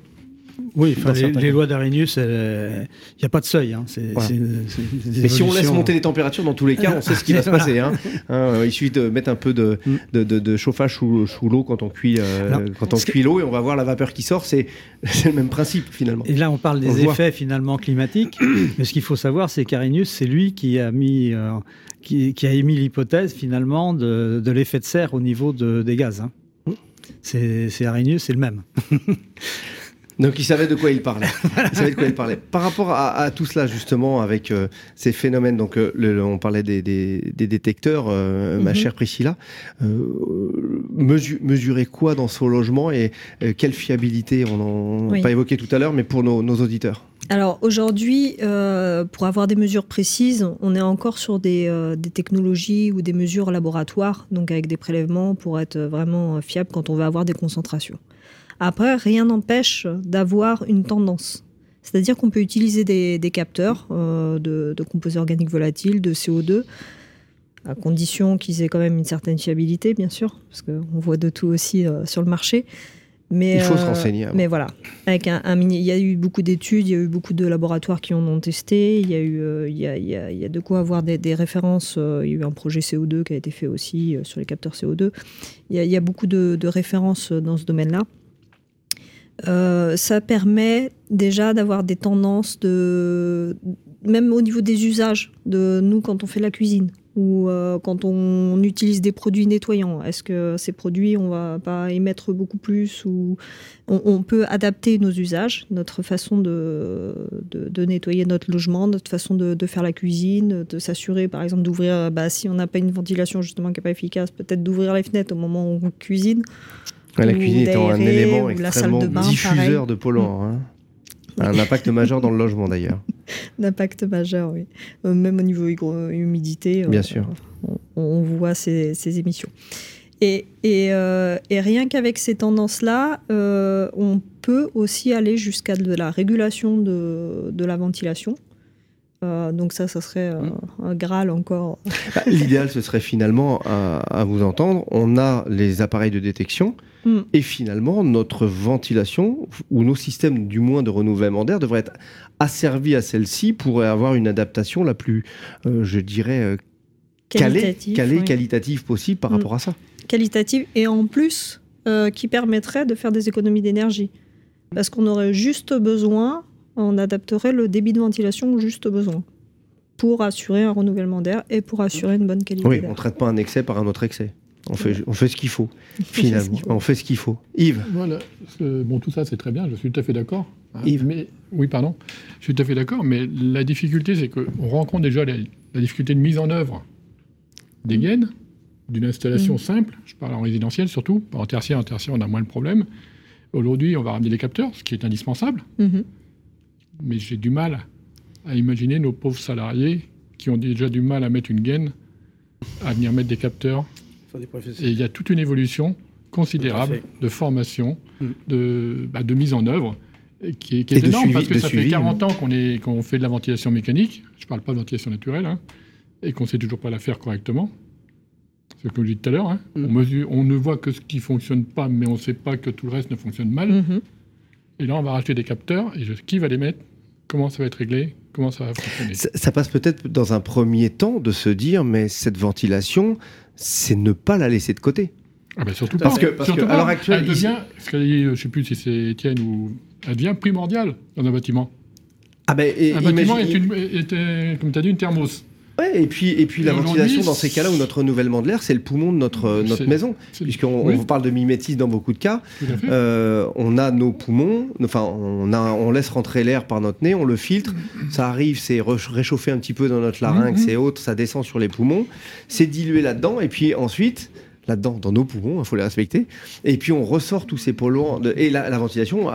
Speaker 7: Oui, les, lois d'Arrhenius, il n'y a pas de seuil. Hein.
Speaker 2: Mais si on laisse monter les températures, dans tous les cas, on sait ce qui va se passer. Hein. Hein, il suffit de mettre un peu de, mm. de, chauffage sous, l'eau quand on cuit, euh, quand on cuit l'eau et on va voir la vapeur qui sort. C'est le même principe finalement.
Speaker 7: Et là, on parle des effets finalement climatiques. mais ce qu'il faut savoir, c'est qu'Arrhenius, c'est lui qui a mis, euh, qui, a émis l'hypothèse finalement de, l'effet de serre au niveau des gaz. Mm. C'est Arrhenius, c'est le même.
Speaker 2: Donc il savait de quoi il parlait. il savait de quoi il parlait. Par rapport à, tout cela justement, avec euh, ces phénomènes, donc euh, on parlait des, détecteurs, euh, ma mhm. chère Priscilla, mesurer quoi dans son logement et quelle fiabilité On n'a pas évoqué tout à l'heure, mais pour nos, auditeurs.
Speaker 3: Alors aujourd'hui, pour avoir des mesures précises, on est encore sur des, des, technologies ou des mesures laboratoires, donc avec des prélèvements pour être vraiment fiable quand on va avoir des concentrations. Après, rien n'empêche d'avoir une tendance. C'est-à-dire qu'on peut utiliser des, capteurs euh, de, composés organiques volatiles, de CO2, à condition qu'ils aient quand même une certaine fiabilité, bien sûr, parce qu'on voit de tout aussi euh, sur le marché.
Speaker 2: Mais, il faut se euh, renseigner.
Speaker 3: Mais voilà, avec un, il y a eu beaucoup d'études, il y a eu beaucoup de laboratoires qui en ont testé, il y a eu, il, y a, il, y a, de quoi avoir des, références. il y a eu un projet CO2 qui a été fait aussi sur les capteurs CO2. Il y a, beaucoup de références dans ce domaine-là. Ça permet déjà d'avoir des tendances de même au niveau des usages de nous quand on fait la cuisine ou euh, quand on utilise des produits nettoyants Est-ce que ces produits, on va pas émettre beaucoup plus ou on, peut adapter nos usages, notre façon de, de, nettoyer notre logement, notre façon de, faire la cuisine, de s'assurer par exemple d'ouvrir, bah, si on n'a pas une ventilation justement qui n'est pas efficace, peut-être d'ouvrir les fenêtres au moment où on cuisine.
Speaker 2: La cuisine étant un élément extrêmement diffuseur de polluants. Hein. Un impact majeur dans le logement d'ailleurs.
Speaker 3: Un impact majeur, oui. Euh, même au niveau humidité.
Speaker 2: Bien sûr.
Speaker 3: On, voit ces, émissions. Et, et, euh, et rien qu'avec ces tendances-là, euh, on peut aussi aller jusqu'à de la régulation de, de la ventilation. Donc ça, ça serait mm. un Graal encore.
Speaker 2: Bah, l'idéal, ce serait finalement, à, à, vous entendre, on a les appareils de détection Mm. Et finalement, notre ventilation, ou nos systèmes du moins de renouvellement d'air, devraient être asservis à celle-ci pour avoir une adaptation la plus, euh, je dirais, euh, qualitative, calée, qualitative possible par mm. rapport à ça.
Speaker 3: Qualitative et en plus euh, qui permettrait de faire des économies d'énergie. Parce qu'on aurait juste besoin, on adapterait le débit de ventilation au juste besoin pour assurer un renouvellement d'air et pour assurer une bonne qualité
Speaker 2: oui, on ne traite pas un excès par un autre excès. On fait, on fait ce qu'il faut, finalement. On fait ce qu'il faut. Yves
Speaker 4: voilà. Bon, tout ça, c'est très bien, je suis tout à fait d'accord. Hein. Yves mais, Oui, pardon. Je suis tout à fait d'accord, mais la difficulté, c'est qu'on rencontre déjà la, difficulté de mise en œuvre des mm. gaines, d'une installation mm. simple, je parle en résidentiel surtout, en tertiaire, en tertiaire, on a moins de problèmes. Aujourd'hui, on va ramener les capteurs, ce qui est indispensable. Mm-hmm. Mais j'ai du mal à imaginer nos pauvres salariés qui ont déjà du mal à mettre une gaine, à venir mettre des capteurs et il y a toute une évolution considérable de formation, mm. de, bah, de, mise en œuvre, qui est, énorme parce que ça fait 40 ans qu'on fait de la ventilation mécanique, je ne parle pas de ventilation naturelle, hein, et qu'on ne sait toujours pas la faire correctement. C'est comme je disais tout à l'heure, hein. mm. on, on, ne voit que ce qui ne fonctionne pas, mais on ne sait pas que tout le reste ne fonctionne mal. Mm-hmm. Et là, on va racheter des capteurs, et qui va les mettre? Comment ça va être réglé? Comment ça va fonctionner?
Speaker 2: Ça passe peut-être dans un premier temps de se dire, mais cette ventilation, c'est ne pas la laisser de côté.
Speaker 4: Ah ben surtout parce que, parce que à l'heure actuelle, elle devient, je ne sais plus si c'est Étienne ou, elle devient primordiale dans un bâtiment. Ah ben, un bâtiment est, une, est, comme tu as dit, une thermos.
Speaker 2: Ouais, et puis, et puis la ventilation, dans ces cas-là, où notre renouvellement de l'air, c'est le poumon de notre, notre maison. Puisqu'on vous parle de mimétisme dans beaucoup de cas. Euh, on a nos poumons, enfin, on, a, on laisse rentrer l'air par notre nez, on le filtre, ça arrive, c'est réchauffé un petit peu dans notre larynx mm-hmm. et autres, ça descend sur les poumons, c'est dilué là-dedans, et puis ensuite, là-dedans, dans nos poumons, il faut les respecter. Et puis on ressort tous ces polluants. et la, ventilation,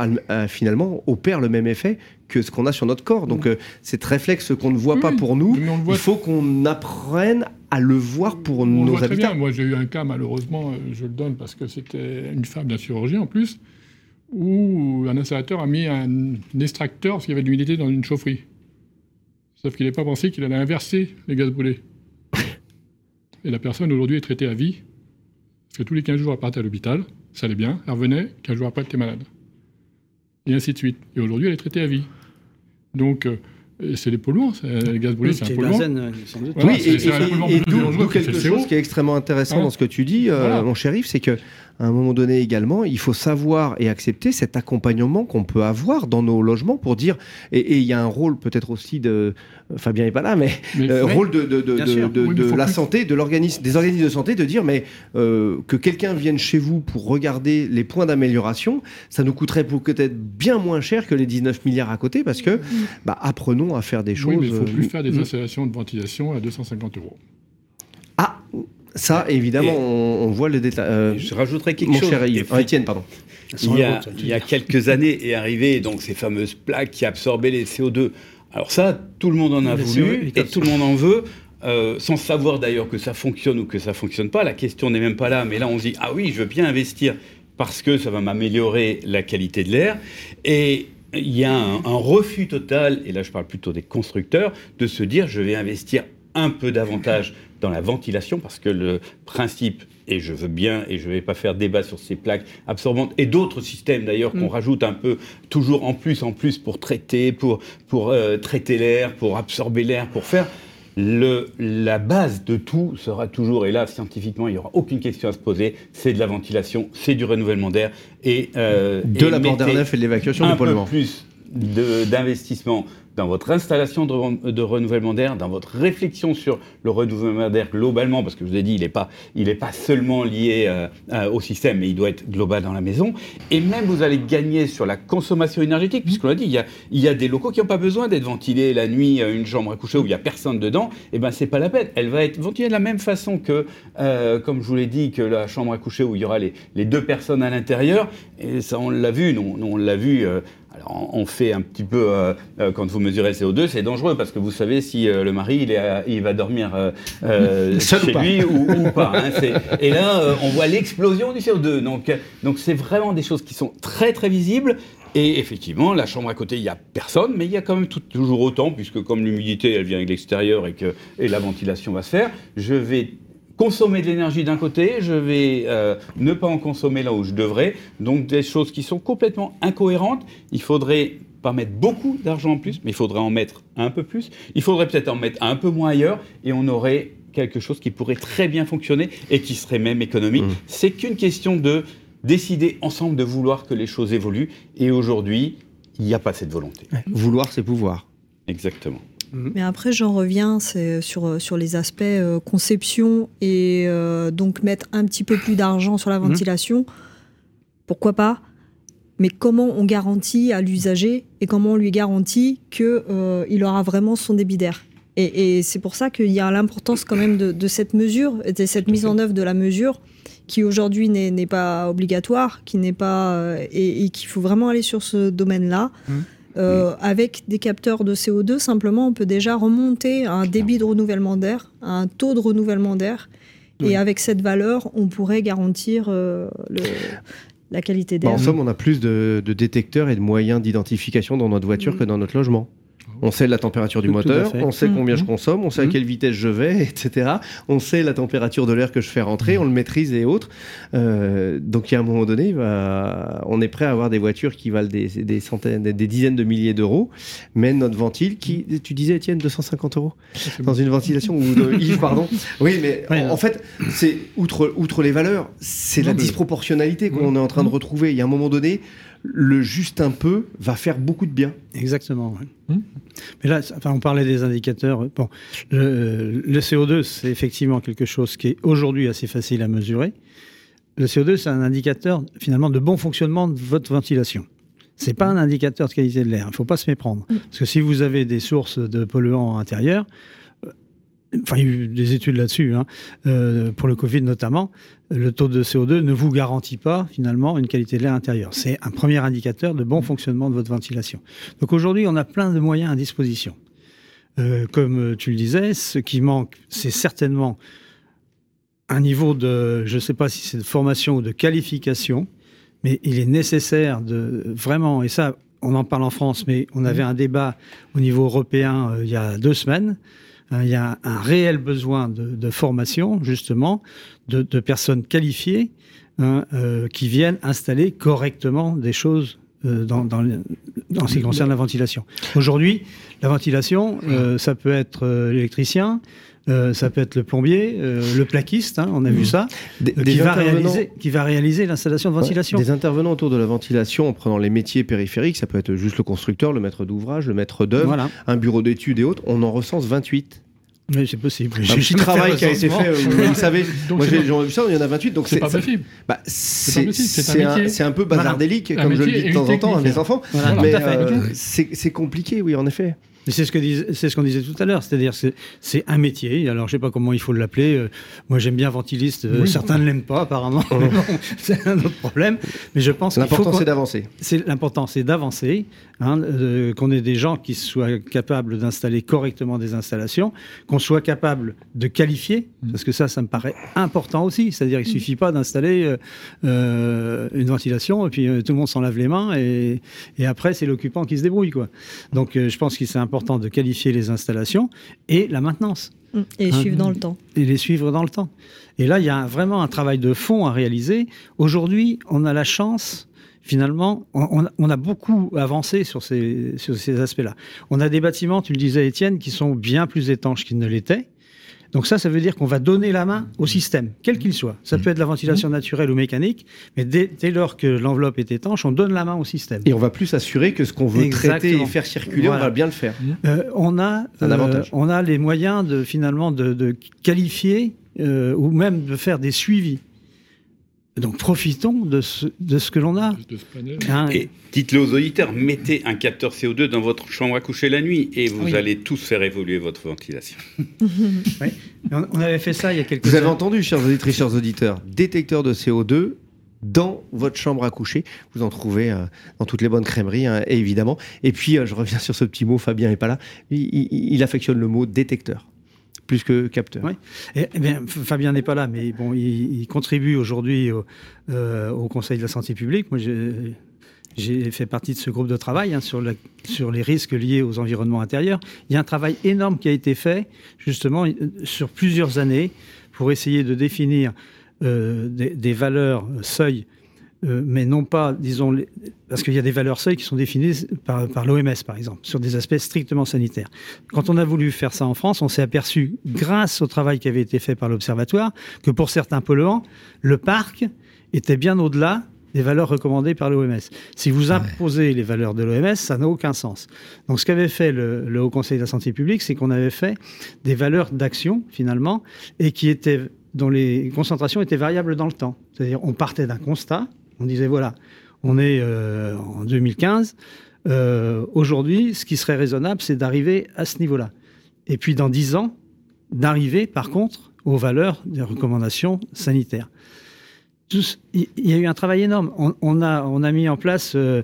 Speaker 2: finalement, opère le même effet que ce qu'on a sur notre corps. Donc, euh, cet réflexe qu'on ne voit pas pour nous, il faut qu'on apprenne à le voir pour on nos le habitants.
Speaker 4: Moi, j'ai eu un cas, malheureusement, euh, je le donne parce que c'était une femme d'un chirurgien en plus, où un installateur a mis un, extracteur parce qu'il y avait de l'humidité dans une chaufferie. Sauf qu'il n'a pas pensé qu'il allait inverser les gaz brûlés. Et la personne aujourd'hui est traitée à vie que tous les 15 jours, elle partait à l'hôpital, ça allait bien, elle revenait, 15 jours après, elle était malade. Et ainsi de suite. Et aujourd'hui, elle est traitée à vie. Donc, euh, c'est les polluants, les gaz brûlés, c'est un polluant.
Speaker 2: oui, et, d'où quelque chose qui est extrêmement intéressant hein dans ce que tu dis, euh, mon chérif, c'est que à un moment donné également, il faut savoir et accepter cet accompagnement qu'on peut avoir dans nos logements pour dire, et il y a un rôle peut-être aussi de, Fabien n'est pas là, mais, euh, rôle de, de, de, la santé, de des organismes de santé, de dire, mais euh, que quelqu'un vienne chez vous pour regarder les points d'amélioration, ça nous coûterait peut-être bien moins cher que les 19 milliards à côté, parce que mm. bah, apprenons à faire des choses.
Speaker 4: Oui, mais il ne faut plus euh, faire des mm. installations de ventilation à 250 euros.
Speaker 2: Ça, évidemment, on, voit le détail.
Speaker 6: Euh, je rajouterais quelque chose.
Speaker 2: Cher Étienne, pardon.
Speaker 6: Il y, a, il y, a, quelques années est arrivé donc ces fameuses plaques qui absorbaient les CO2. Alors ça, tout le monde en a voulu et tout le monde en veut. Euh, sans savoir d'ailleurs que ça fonctionne ou que ça fonctionne pas. La question n'est même pas là, mais là on se dit ah oui, je veux bien investir parce que ça va m'améliorer la qualité de l'air. Et il y a un, un, refus total, et là je parle plutôt des constructeurs, de se dire je vais investir un peu davantage dans la ventilation, parce que le principe, et je veux bien, et je ne vais pas faire débat sur ces plaques absorbantes, et d'autres systèmes d'ailleurs qu'on mm. rajoute un peu, toujours en plus, en plus, pour traiter, pour, pour euh, traiter l'air, pour absorber l'air, pour faire... le, la base de tout sera toujours, et là scientifiquement il n'y aura aucune question à se poser, c'est de la ventilation, c'est du renouvellement d'air et
Speaker 2: euh, de la d'air neuf et de l'évacuation du polluant.
Speaker 6: plus d'investissement dans votre installation de, renouvellement d'air, dans votre réflexion sur le renouvellement d'air globalement, parce que je vous ai dit, il n'est pas, pas seulement lié euh, euh, au système, mais il doit être global dans la maison. Et même, vous allez gagner sur la consommation énergétique, puisqu'on l'a dit, il y, a, il y a des locaux qui n'ont pas besoin d'être ventilés la nuit, euh, une chambre à coucher où il n'y a personne dedans. Et eh ben, c'est pas la peine. Elle va être ventilée de la même façon que, comme je vous l'ai dit, que la chambre à coucher où il y aura les, les deux personnes à l'intérieur. Et ça, on l'a vu, non, on l'a vu alors, on fait un petit peu, euh, euh, quand vous mesurez le CO2, c'est dangereux parce que vous savez si euh, le mari il, est, il va dormir chez lui ou, pas. Hein, et là, on voit l'explosion du CO2. Donc, donc c'est vraiment des choses qui sont très très visibles. Et effectivement, la chambre à côté, il n'y a personne, mais il y a quand même toujours autant, puisque comme l'humidité, elle vient avec l'extérieur et que et la ventilation va se faire, je vais consommer de l'énergie d'un côté, je vais euh, ne pas en consommer là où je devrais. Donc des choses qui sont complètement incohérentes. Il faudrait pas mettre beaucoup d'argent en plus, mais il faudrait en mettre un peu plus. Il faudrait peut-être en mettre un peu moins ailleurs et on aurait quelque chose qui pourrait très bien fonctionner et qui serait même économique. Mmh. C'est qu'une question de décider ensemble de vouloir que les choses évoluent. Et aujourd'hui, il n'y a pas cette volonté.
Speaker 2: Vouloir, c'est pouvoir.
Speaker 6: Exactement.
Speaker 3: Mhm. Mais après, j'en reviens sur, euh, sur les aspects euh, conception et euh, donc mettre un petit peu plus d'argent sur la mhm. ventilation. Pourquoi pas? Mais comment on garantit à l'usager et comment on lui garantit qu'il aura vraiment son débit d'air? Et, c'est pour ça qu'il y a l'importance quand même de, cette mesure, de cette mise en œuvre de la mesure, qui aujourd'hui n'est pas obligatoire, qui n'est pas et, qu'il faut vraiment aller sur ce domaine-là. Mhm. Euh, avec des capteurs de CO2, simplement, on peut déjà remonter un débit de renouvellement d'air, un taux de renouvellement d'air. Et avec cette valeur, on pourrait garantir euh, la qualité d'air.
Speaker 2: en somme, on a plus de, de détecteurs et de moyens d'identification dans notre voiture que dans notre logement. On sait la température du moteur, on sait combien je mmh. consomme, on sait à mmh. quelle vitesse je vais, etc. On sait la température de l'air que je fais rentrer, on le maîtrise et autres. Euh, donc, il y a un moment donné, on est prêt à avoir des voitures qui valent des, centaines, des, dizaines de milliers d'euros, mais notre ventile, qui, tu disais, Étienne, 250 euros dans une ventilation ou Yves, pardon. Oui, mais en, fait, c'est outre, outre les valeurs, c'est la disproportionnalité qu'on est en train de retrouver. Il y a un moment donné, le juste un peu va faire beaucoup de bien.
Speaker 7: Exactement. Hmm. Mais là, enfin, on parlait des indicateurs. Bon, le, CO2, c'est effectivement quelque chose qui est aujourd'hui assez facile à mesurer. Le CO2, c'est un indicateur finalement de bon fonctionnement de votre ventilation. C'est pas un indicateur de qualité de l'air. Il ne faut pas se méprendre. Hmm. Parce que si vous avez des sources de polluants intérieurs, enfin, il y a eu des études là-dessus, hein, euh, pour le Covid notamment, le taux de CO2 ne vous garantit pas finalement une qualité de l'air intérieur. C'est un premier indicateur de bon fonctionnement de votre ventilation. Donc aujourd'hui, on a plein de moyens à disposition. Euh, comme tu le disais, ce qui manque, c'est certainement un niveau de, je ne sais pas si c'est de formation ou de qualification, mais il est nécessaire de vraiment, et ça, on en parle en France, mais on avait un débat au niveau européen euh, il y a deux semaines il y a un réel besoin de, formation, justement, de, personnes qualifiées hein, euh, qui viennent installer correctement des choses euh, dans, ce qui concerne la ventilation. Aujourd'hui, la ventilation, euh, ça peut être l'électricien, ça peut être le plombier, le plaquiste, hein, on a vu mmh. ça, qui, va réaliser, qui, va réaliser, l'installation de ventilation.
Speaker 2: des intervenants autour de la ventilation en prenant les métiers périphériques, ça peut être juste le constructeur, le maître d'ouvrage, le maître d'œuvre, un bureau d'études et autres, on en recense 28.
Speaker 7: Mais c'est possible.
Speaker 2: Un petit travail qui a été fait, vous savez, moi j'ai vu ça, il y en a 28, donc
Speaker 4: c'est pas possible.
Speaker 2: Bah, c'est un, un, peu bazardélique, comme je le dis de temps en temps à mes enfants, mais euh, c'est compliqué, oui, en effet.
Speaker 7: C'est ce que c'est ce qu'on disait tout à l'heure, c'est-à-dire que c'est un métier. Alors je sais pas comment il faut l'appeler. Euh, moi j'aime bien ventiliste. Euh, certains ne l'aiment pas apparemment. c'est un autre problème. Mais je pense
Speaker 2: l'important c'est d'avancer.
Speaker 7: C'est l'important c'est d'avancer. Hein, euh, qu'on ait des gens qui soient capables d'installer correctement des installations, qu'on soit capable de qualifier, mm. parce que ça, ça me paraît important aussi. C'est-à-dire qu'il suffit pas d'installer une ventilation et puis tout le monde s'en lave les mains et, et après c'est l'occupant qui se débrouille quoi. Donc je pense qu'il c'est important de qualifier les installations et la maintenance.
Speaker 3: Mmh. Et les hein suivre dans le temps.
Speaker 7: Et les suivre dans le temps. Et là, il y a vraiment un travail de fond à réaliser. Aujourd'hui, on a la chance, finalement, on, a beaucoup avancé sur ces, sur ces aspects-là. On a des bâtiments, tu le disais Étienne, qui sont bien plus étanches qu'ils ne l'étaient. Donc ça, ça veut dire qu'on va donner la main au système, quel qu'il soit. Ça peut être la ventilation naturelle ou mécanique, mais dès, lors que l'enveloppe est étanche, on donne la main au système.
Speaker 2: Et on va plus s'assurer que ce qu'on veut traiter et faire circuler, on va bien le faire.
Speaker 7: Euh, on, a, euh, on a les moyens de finalement de, qualifier euh, ou même de faire des suivis. Donc profitons de ce, de ce que l'on a.
Speaker 6: Hein, et dites-le aux auditeurs, mettez un capteur CO2 dans votre chambre à coucher la nuit et vous allez tous faire évoluer votre ventilation.
Speaker 7: oui. On avait fait ça il y a quelques
Speaker 2: Vous avez entendu, chers auditeurs, chers auditeurs, détecteur de CO2 dans votre chambre à coucher. Vous en trouvez euh, dans toutes les bonnes crèmeries, hein, évidemment. Et puis, euh, je reviens sur ce petit mot, Fabien n'est pas là. il affectionne le mot détecteur plus que capteur.
Speaker 7: Eh, bien, Fabien n'est pas là, mais bon, il, contribue aujourd'hui euh, au, Conseil de la santé publique. Moi, j'ai fait partie de ce groupe de travail hein, sur, les risques liés aux environnements intérieurs. Il y a un travail énorme qui a été fait, justement, sur plusieurs années, pour essayer de définir euh, des, des, valeurs seuils euh, mais non pas, disons, parce qu'il y a des valeurs seuils qui sont définies par, par l'OMS, par exemple, sur des aspects strictement sanitaires. Quand on a voulu faire ça en France, on s'est aperçu, grâce au travail qui avait été fait par l'Observatoire, que pour certains polluants, le parc était bien au-delà des valeurs recommandées par l'OMS. Si vous imposez les valeurs de l'OMS, ça n'a aucun sens. Donc ce qu'avait fait le, le Haut Conseil de la Santé publique, c'est qu'on avait fait des valeurs d'action, finalement, et qui étaient dont les concentrations étaient variables dans le temps. C'est-à-dire, on partait d'un constat, on disait voilà, on est euh, en 2015. Euh, aujourd'hui, ce qui serait raisonnable, c'est d'arriver à ce niveau-là. Et puis dans 10 ans, d'arriver par contre aux valeurs des recommandations sanitaires. il y a eu un travail énorme. On, a, on a mis en place euh,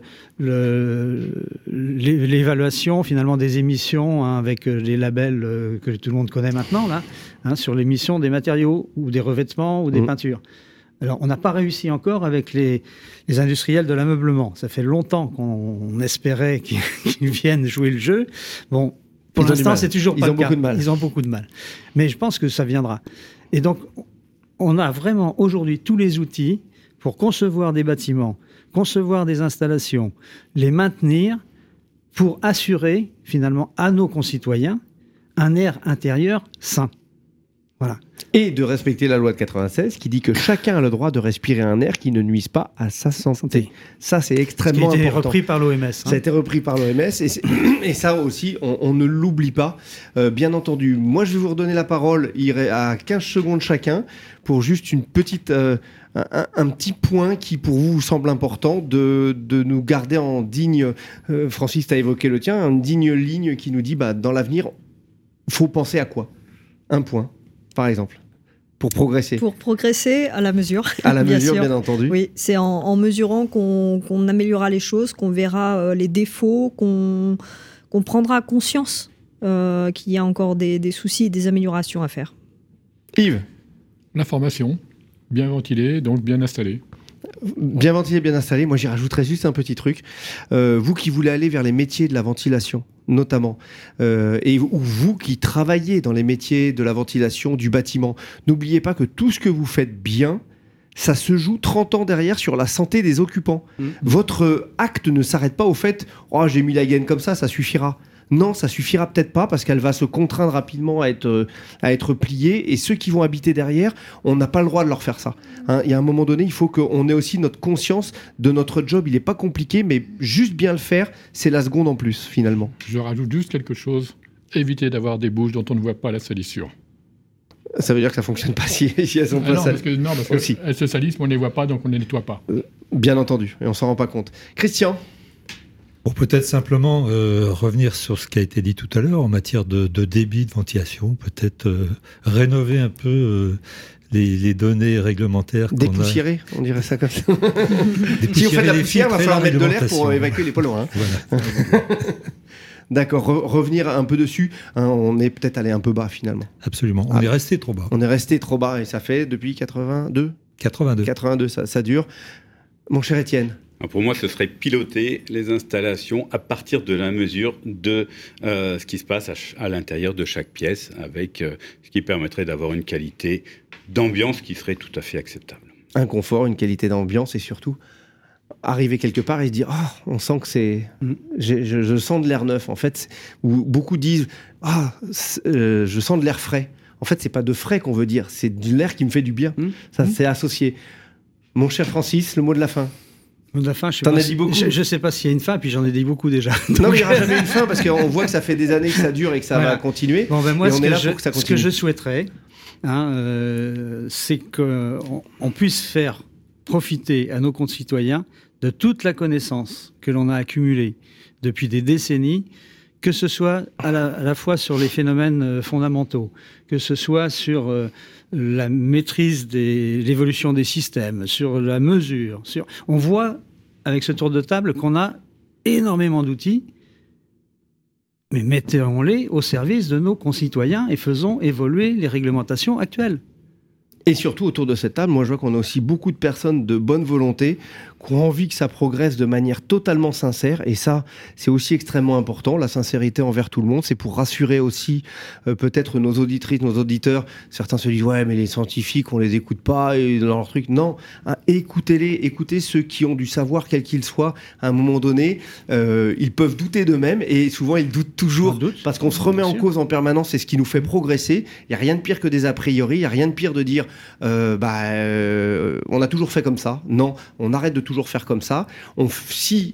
Speaker 7: l'évaluation finalement des émissions hein, avec les labels que tout le monde connaît maintenant là, hein, sur l'émission des matériaux ou des revêtements ou des mmh. peintures. Alors, on n'a pas réussi encore avec les, industriels de l'ameublement. Ça fait longtemps qu'on espérait qu'ils viennent jouer le jeu. Bon, pour l'instant, c'est toujours pas
Speaker 2: Ils ont beaucoup de mal.
Speaker 7: Ils ont beaucoup de mal. Mais je pense que ça viendra. Et donc, on a vraiment aujourd'hui tous les outils pour concevoir des bâtiments, concevoir des installations, les maintenir pour assurer finalement à nos concitoyens un air intérieur sain. Voilà.
Speaker 2: Et de respecter la loi de 96 qui dit que chacun a le droit de respirer un air qui ne nuise pas à sa santé. Ça, c'est extrêmement important. Ça a été
Speaker 7: repris par l'OMS. Hein.
Speaker 2: Ça a été repris par l'OMS. Et, ça aussi, on, ne l'oublie pas. Euh, bien entendu, moi, je vais vous redonner la parole à 15 secondes chacun pour juste une petite... Euh, un, petit point qui pour vous semble important de, de nous garder en digne, euh, Francis, tu as évoqué le tien, une digne ligne qui nous dit bah, dans l'avenir, faut penser à quoi? Un point par exemple pour progresser
Speaker 3: Pour progresser à la mesure.
Speaker 2: À la mesure, bien, entendu.
Speaker 3: Oui, c'est en, mesurant qu'on améliorera les choses, qu'on verra euh, les défauts, qu'on prendra conscience euh, qu'il y a encore des, des, soucis et des améliorations à faire.
Speaker 2: Yves
Speaker 4: L'information, bien ventilée, donc bien installée.
Speaker 2: Bien ventilé, bien installé. Moi, j'y rajouterais juste un petit truc. Euh, vous qui voulez aller vers les métiers de la ventilation, notamment, euh, et ou vous qui travaillez dans les métiers de la ventilation du bâtiment, n'oubliez pas que tout ce que vous faites bien, ça se joue 30 ans derrière sur la santé des occupants. Mmh. Votre acte ne s'arrête pas au fait oh j'ai mis la gaine comme ça, ça suffira. Non, ça suffira peut-être pas parce qu'elle va se contraindre rapidement à être, euh, à être pliée. Et ceux qui vont habiter derrière, on n'a pas le droit de leur faire ça. Hein. Il y a un moment donné, il faut qu'on ait aussi notre conscience de notre job. Il n'est pas compliqué, mais juste bien le faire, c'est la seconde en plus finalement.
Speaker 4: Je rajoute juste quelque chose. Éviter d'avoir des bouches dont on ne voit pas la salissure.
Speaker 2: Ça veut dire que ça fonctionne pas si, elles sont ah pas
Speaker 4: non, parce que, non, parce qu'elles se salissent, mais on ne les voit pas, donc on ne les nettoie pas. Euh,
Speaker 2: bien entendu, et on s'en rend pas compte. Christian?
Speaker 5: Pour peut-être simplement euh, revenir sur ce qui a été dit tout à l'heure en matière de, débit de ventilation, peut-être euh, rénover un peu euh, les, données réglementaires.
Speaker 2: Dépoussiérer, on dirait ça comme ça. si on fait de la poussière, il va falloir mettre de l'air pour évacuer les polluants. Hein. D'accord, revenir un peu dessus, hein, on est peut-être allé un peu bas finalement.
Speaker 5: Absolument, on ah. est resté trop bas.
Speaker 2: On est resté trop bas et ça fait depuis 82
Speaker 5: 82.
Speaker 2: 82, ça, ça dure. Mon cher Étienne,
Speaker 6: pour moi, ce serait piloter les installations à partir de la mesure de euh, ce qui se passe à, l'intérieur de chaque pièce, avec euh, ce qui permettrait d'avoir une qualité d'ambiance qui serait tout à fait acceptable.
Speaker 2: Un confort, une qualité d'ambiance et surtout arriver quelque part et se dire ah on sent que c'est mm. je, je, sens de l'air neuf en fait ou beaucoup disent ah euh, je sens de l'air frais en fait c'est pas de frais qu'on veut dire c'est de l'air qui me fait du bien mm. ça mm. c'est associé mon cher Francis le mot de la fin
Speaker 7: la fin, je sais, dit beaucoup. Je, sais pas s'il y a une fin, puis j'en ai dit beaucoup déjà.
Speaker 2: Non, il n'y aura jamais une fin parce qu'on voit que ça fait des années que ça dure et que ça va continuer.
Speaker 7: Bon, ben moi, ce, que je, ce que je souhaiterais, hein, euh, c'est qu'on on puisse faire profiter à nos concitoyens de toute la connaissance que l'on a accumulée depuis des décennies, que ce soit à la, fois sur les phénomènes euh, fondamentaux, que ce soit sur euh, la maîtrise de l'évolution des systèmes, sur la mesure. Sur... On voit avec ce tour de table qu'on a énormément d'outils, mais mettons-les au service de nos concitoyens et faisons évoluer les réglementations actuelles.
Speaker 2: Et surtout autour de cette table, moi je vois qu'on a aussi beaucoup de personnes de bonne volonté qui ont envie que ça progresse de manière totalement sincère. Et ça, c'est aussi extrêmement important. La sincérité envers tout le monde, c'est pour rassurer aussi euh, peut-être nos auditrices, nos auditeurs. Certains se disent ouais, mais les scientifiques, on les écoute pas et dans leur truc. Non, hein, écoutez-les, écoutez ceux qui ont du savoir, quel qu'il soit. À un moment donné, euh, ils peuvent douter d'eux-mêmes et souvent ils doutent toujours parce qu'on se remet en cause en permanence. C'est ce qui nous fait progresser. Il y a rien de pire que des a priori. Il y a rien de pire de dire euh, bah on a toujours fait comme ça. Non, on arrête de toujours faire comme ça. On, si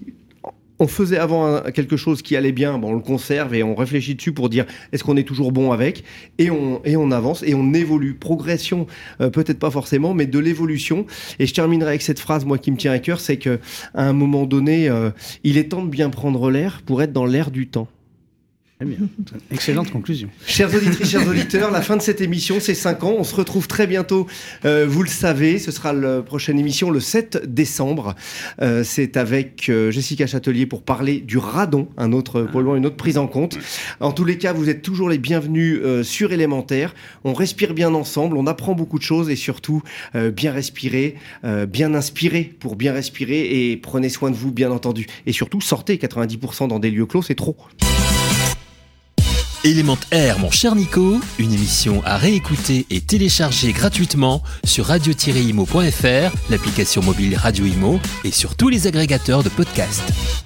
Speaker 2: on faisait avant quelque chose qui allait bien, bon, on le conserve et on réfléchit dessus pour dire est-ce qu'on est toujours bon avec? Et on, et on avance et on évolue. Progression, euh, peut-être pas forcément, mais de l'évolution. Et je terminerai avec cette phrase, moi, qui me tient à cœur, c'est que à un moment donné, euh, il est temps de bien prendre l'air pour être dans l'air du temps.
Speaker 7: Très bien. Excellente conclusion.
Speaker 2: Chers auditrices, chers auditeurs, la fin de cette émission, c'est 5 ans. On se retrouve très bientôt, euh, vous le savez, ce sera la prochaine émission le 7 décembre. Euh, c'est avec euh, Jessica Châtelier pour parler du radon, un autre, probablement une autre prise en compte. En tous les cas, vous êtes toujours les bienvenus sur élémentaire. On respire bien ensemble, on apprend beaucoup de choses et surtout bien respirer, bien inspirer pour bien respirer et prenez soin de vous, bien entendu. Et surtout, sortez 90% dans des lieux clos, c'est trop.
Speaker 1: Élément Air, mon cher Nico, une émission à réécouter et télécharger gratuitement sur radio-imo.fr, l'application mobile Radio Imo et sur tous les agrégateurs de podcasts.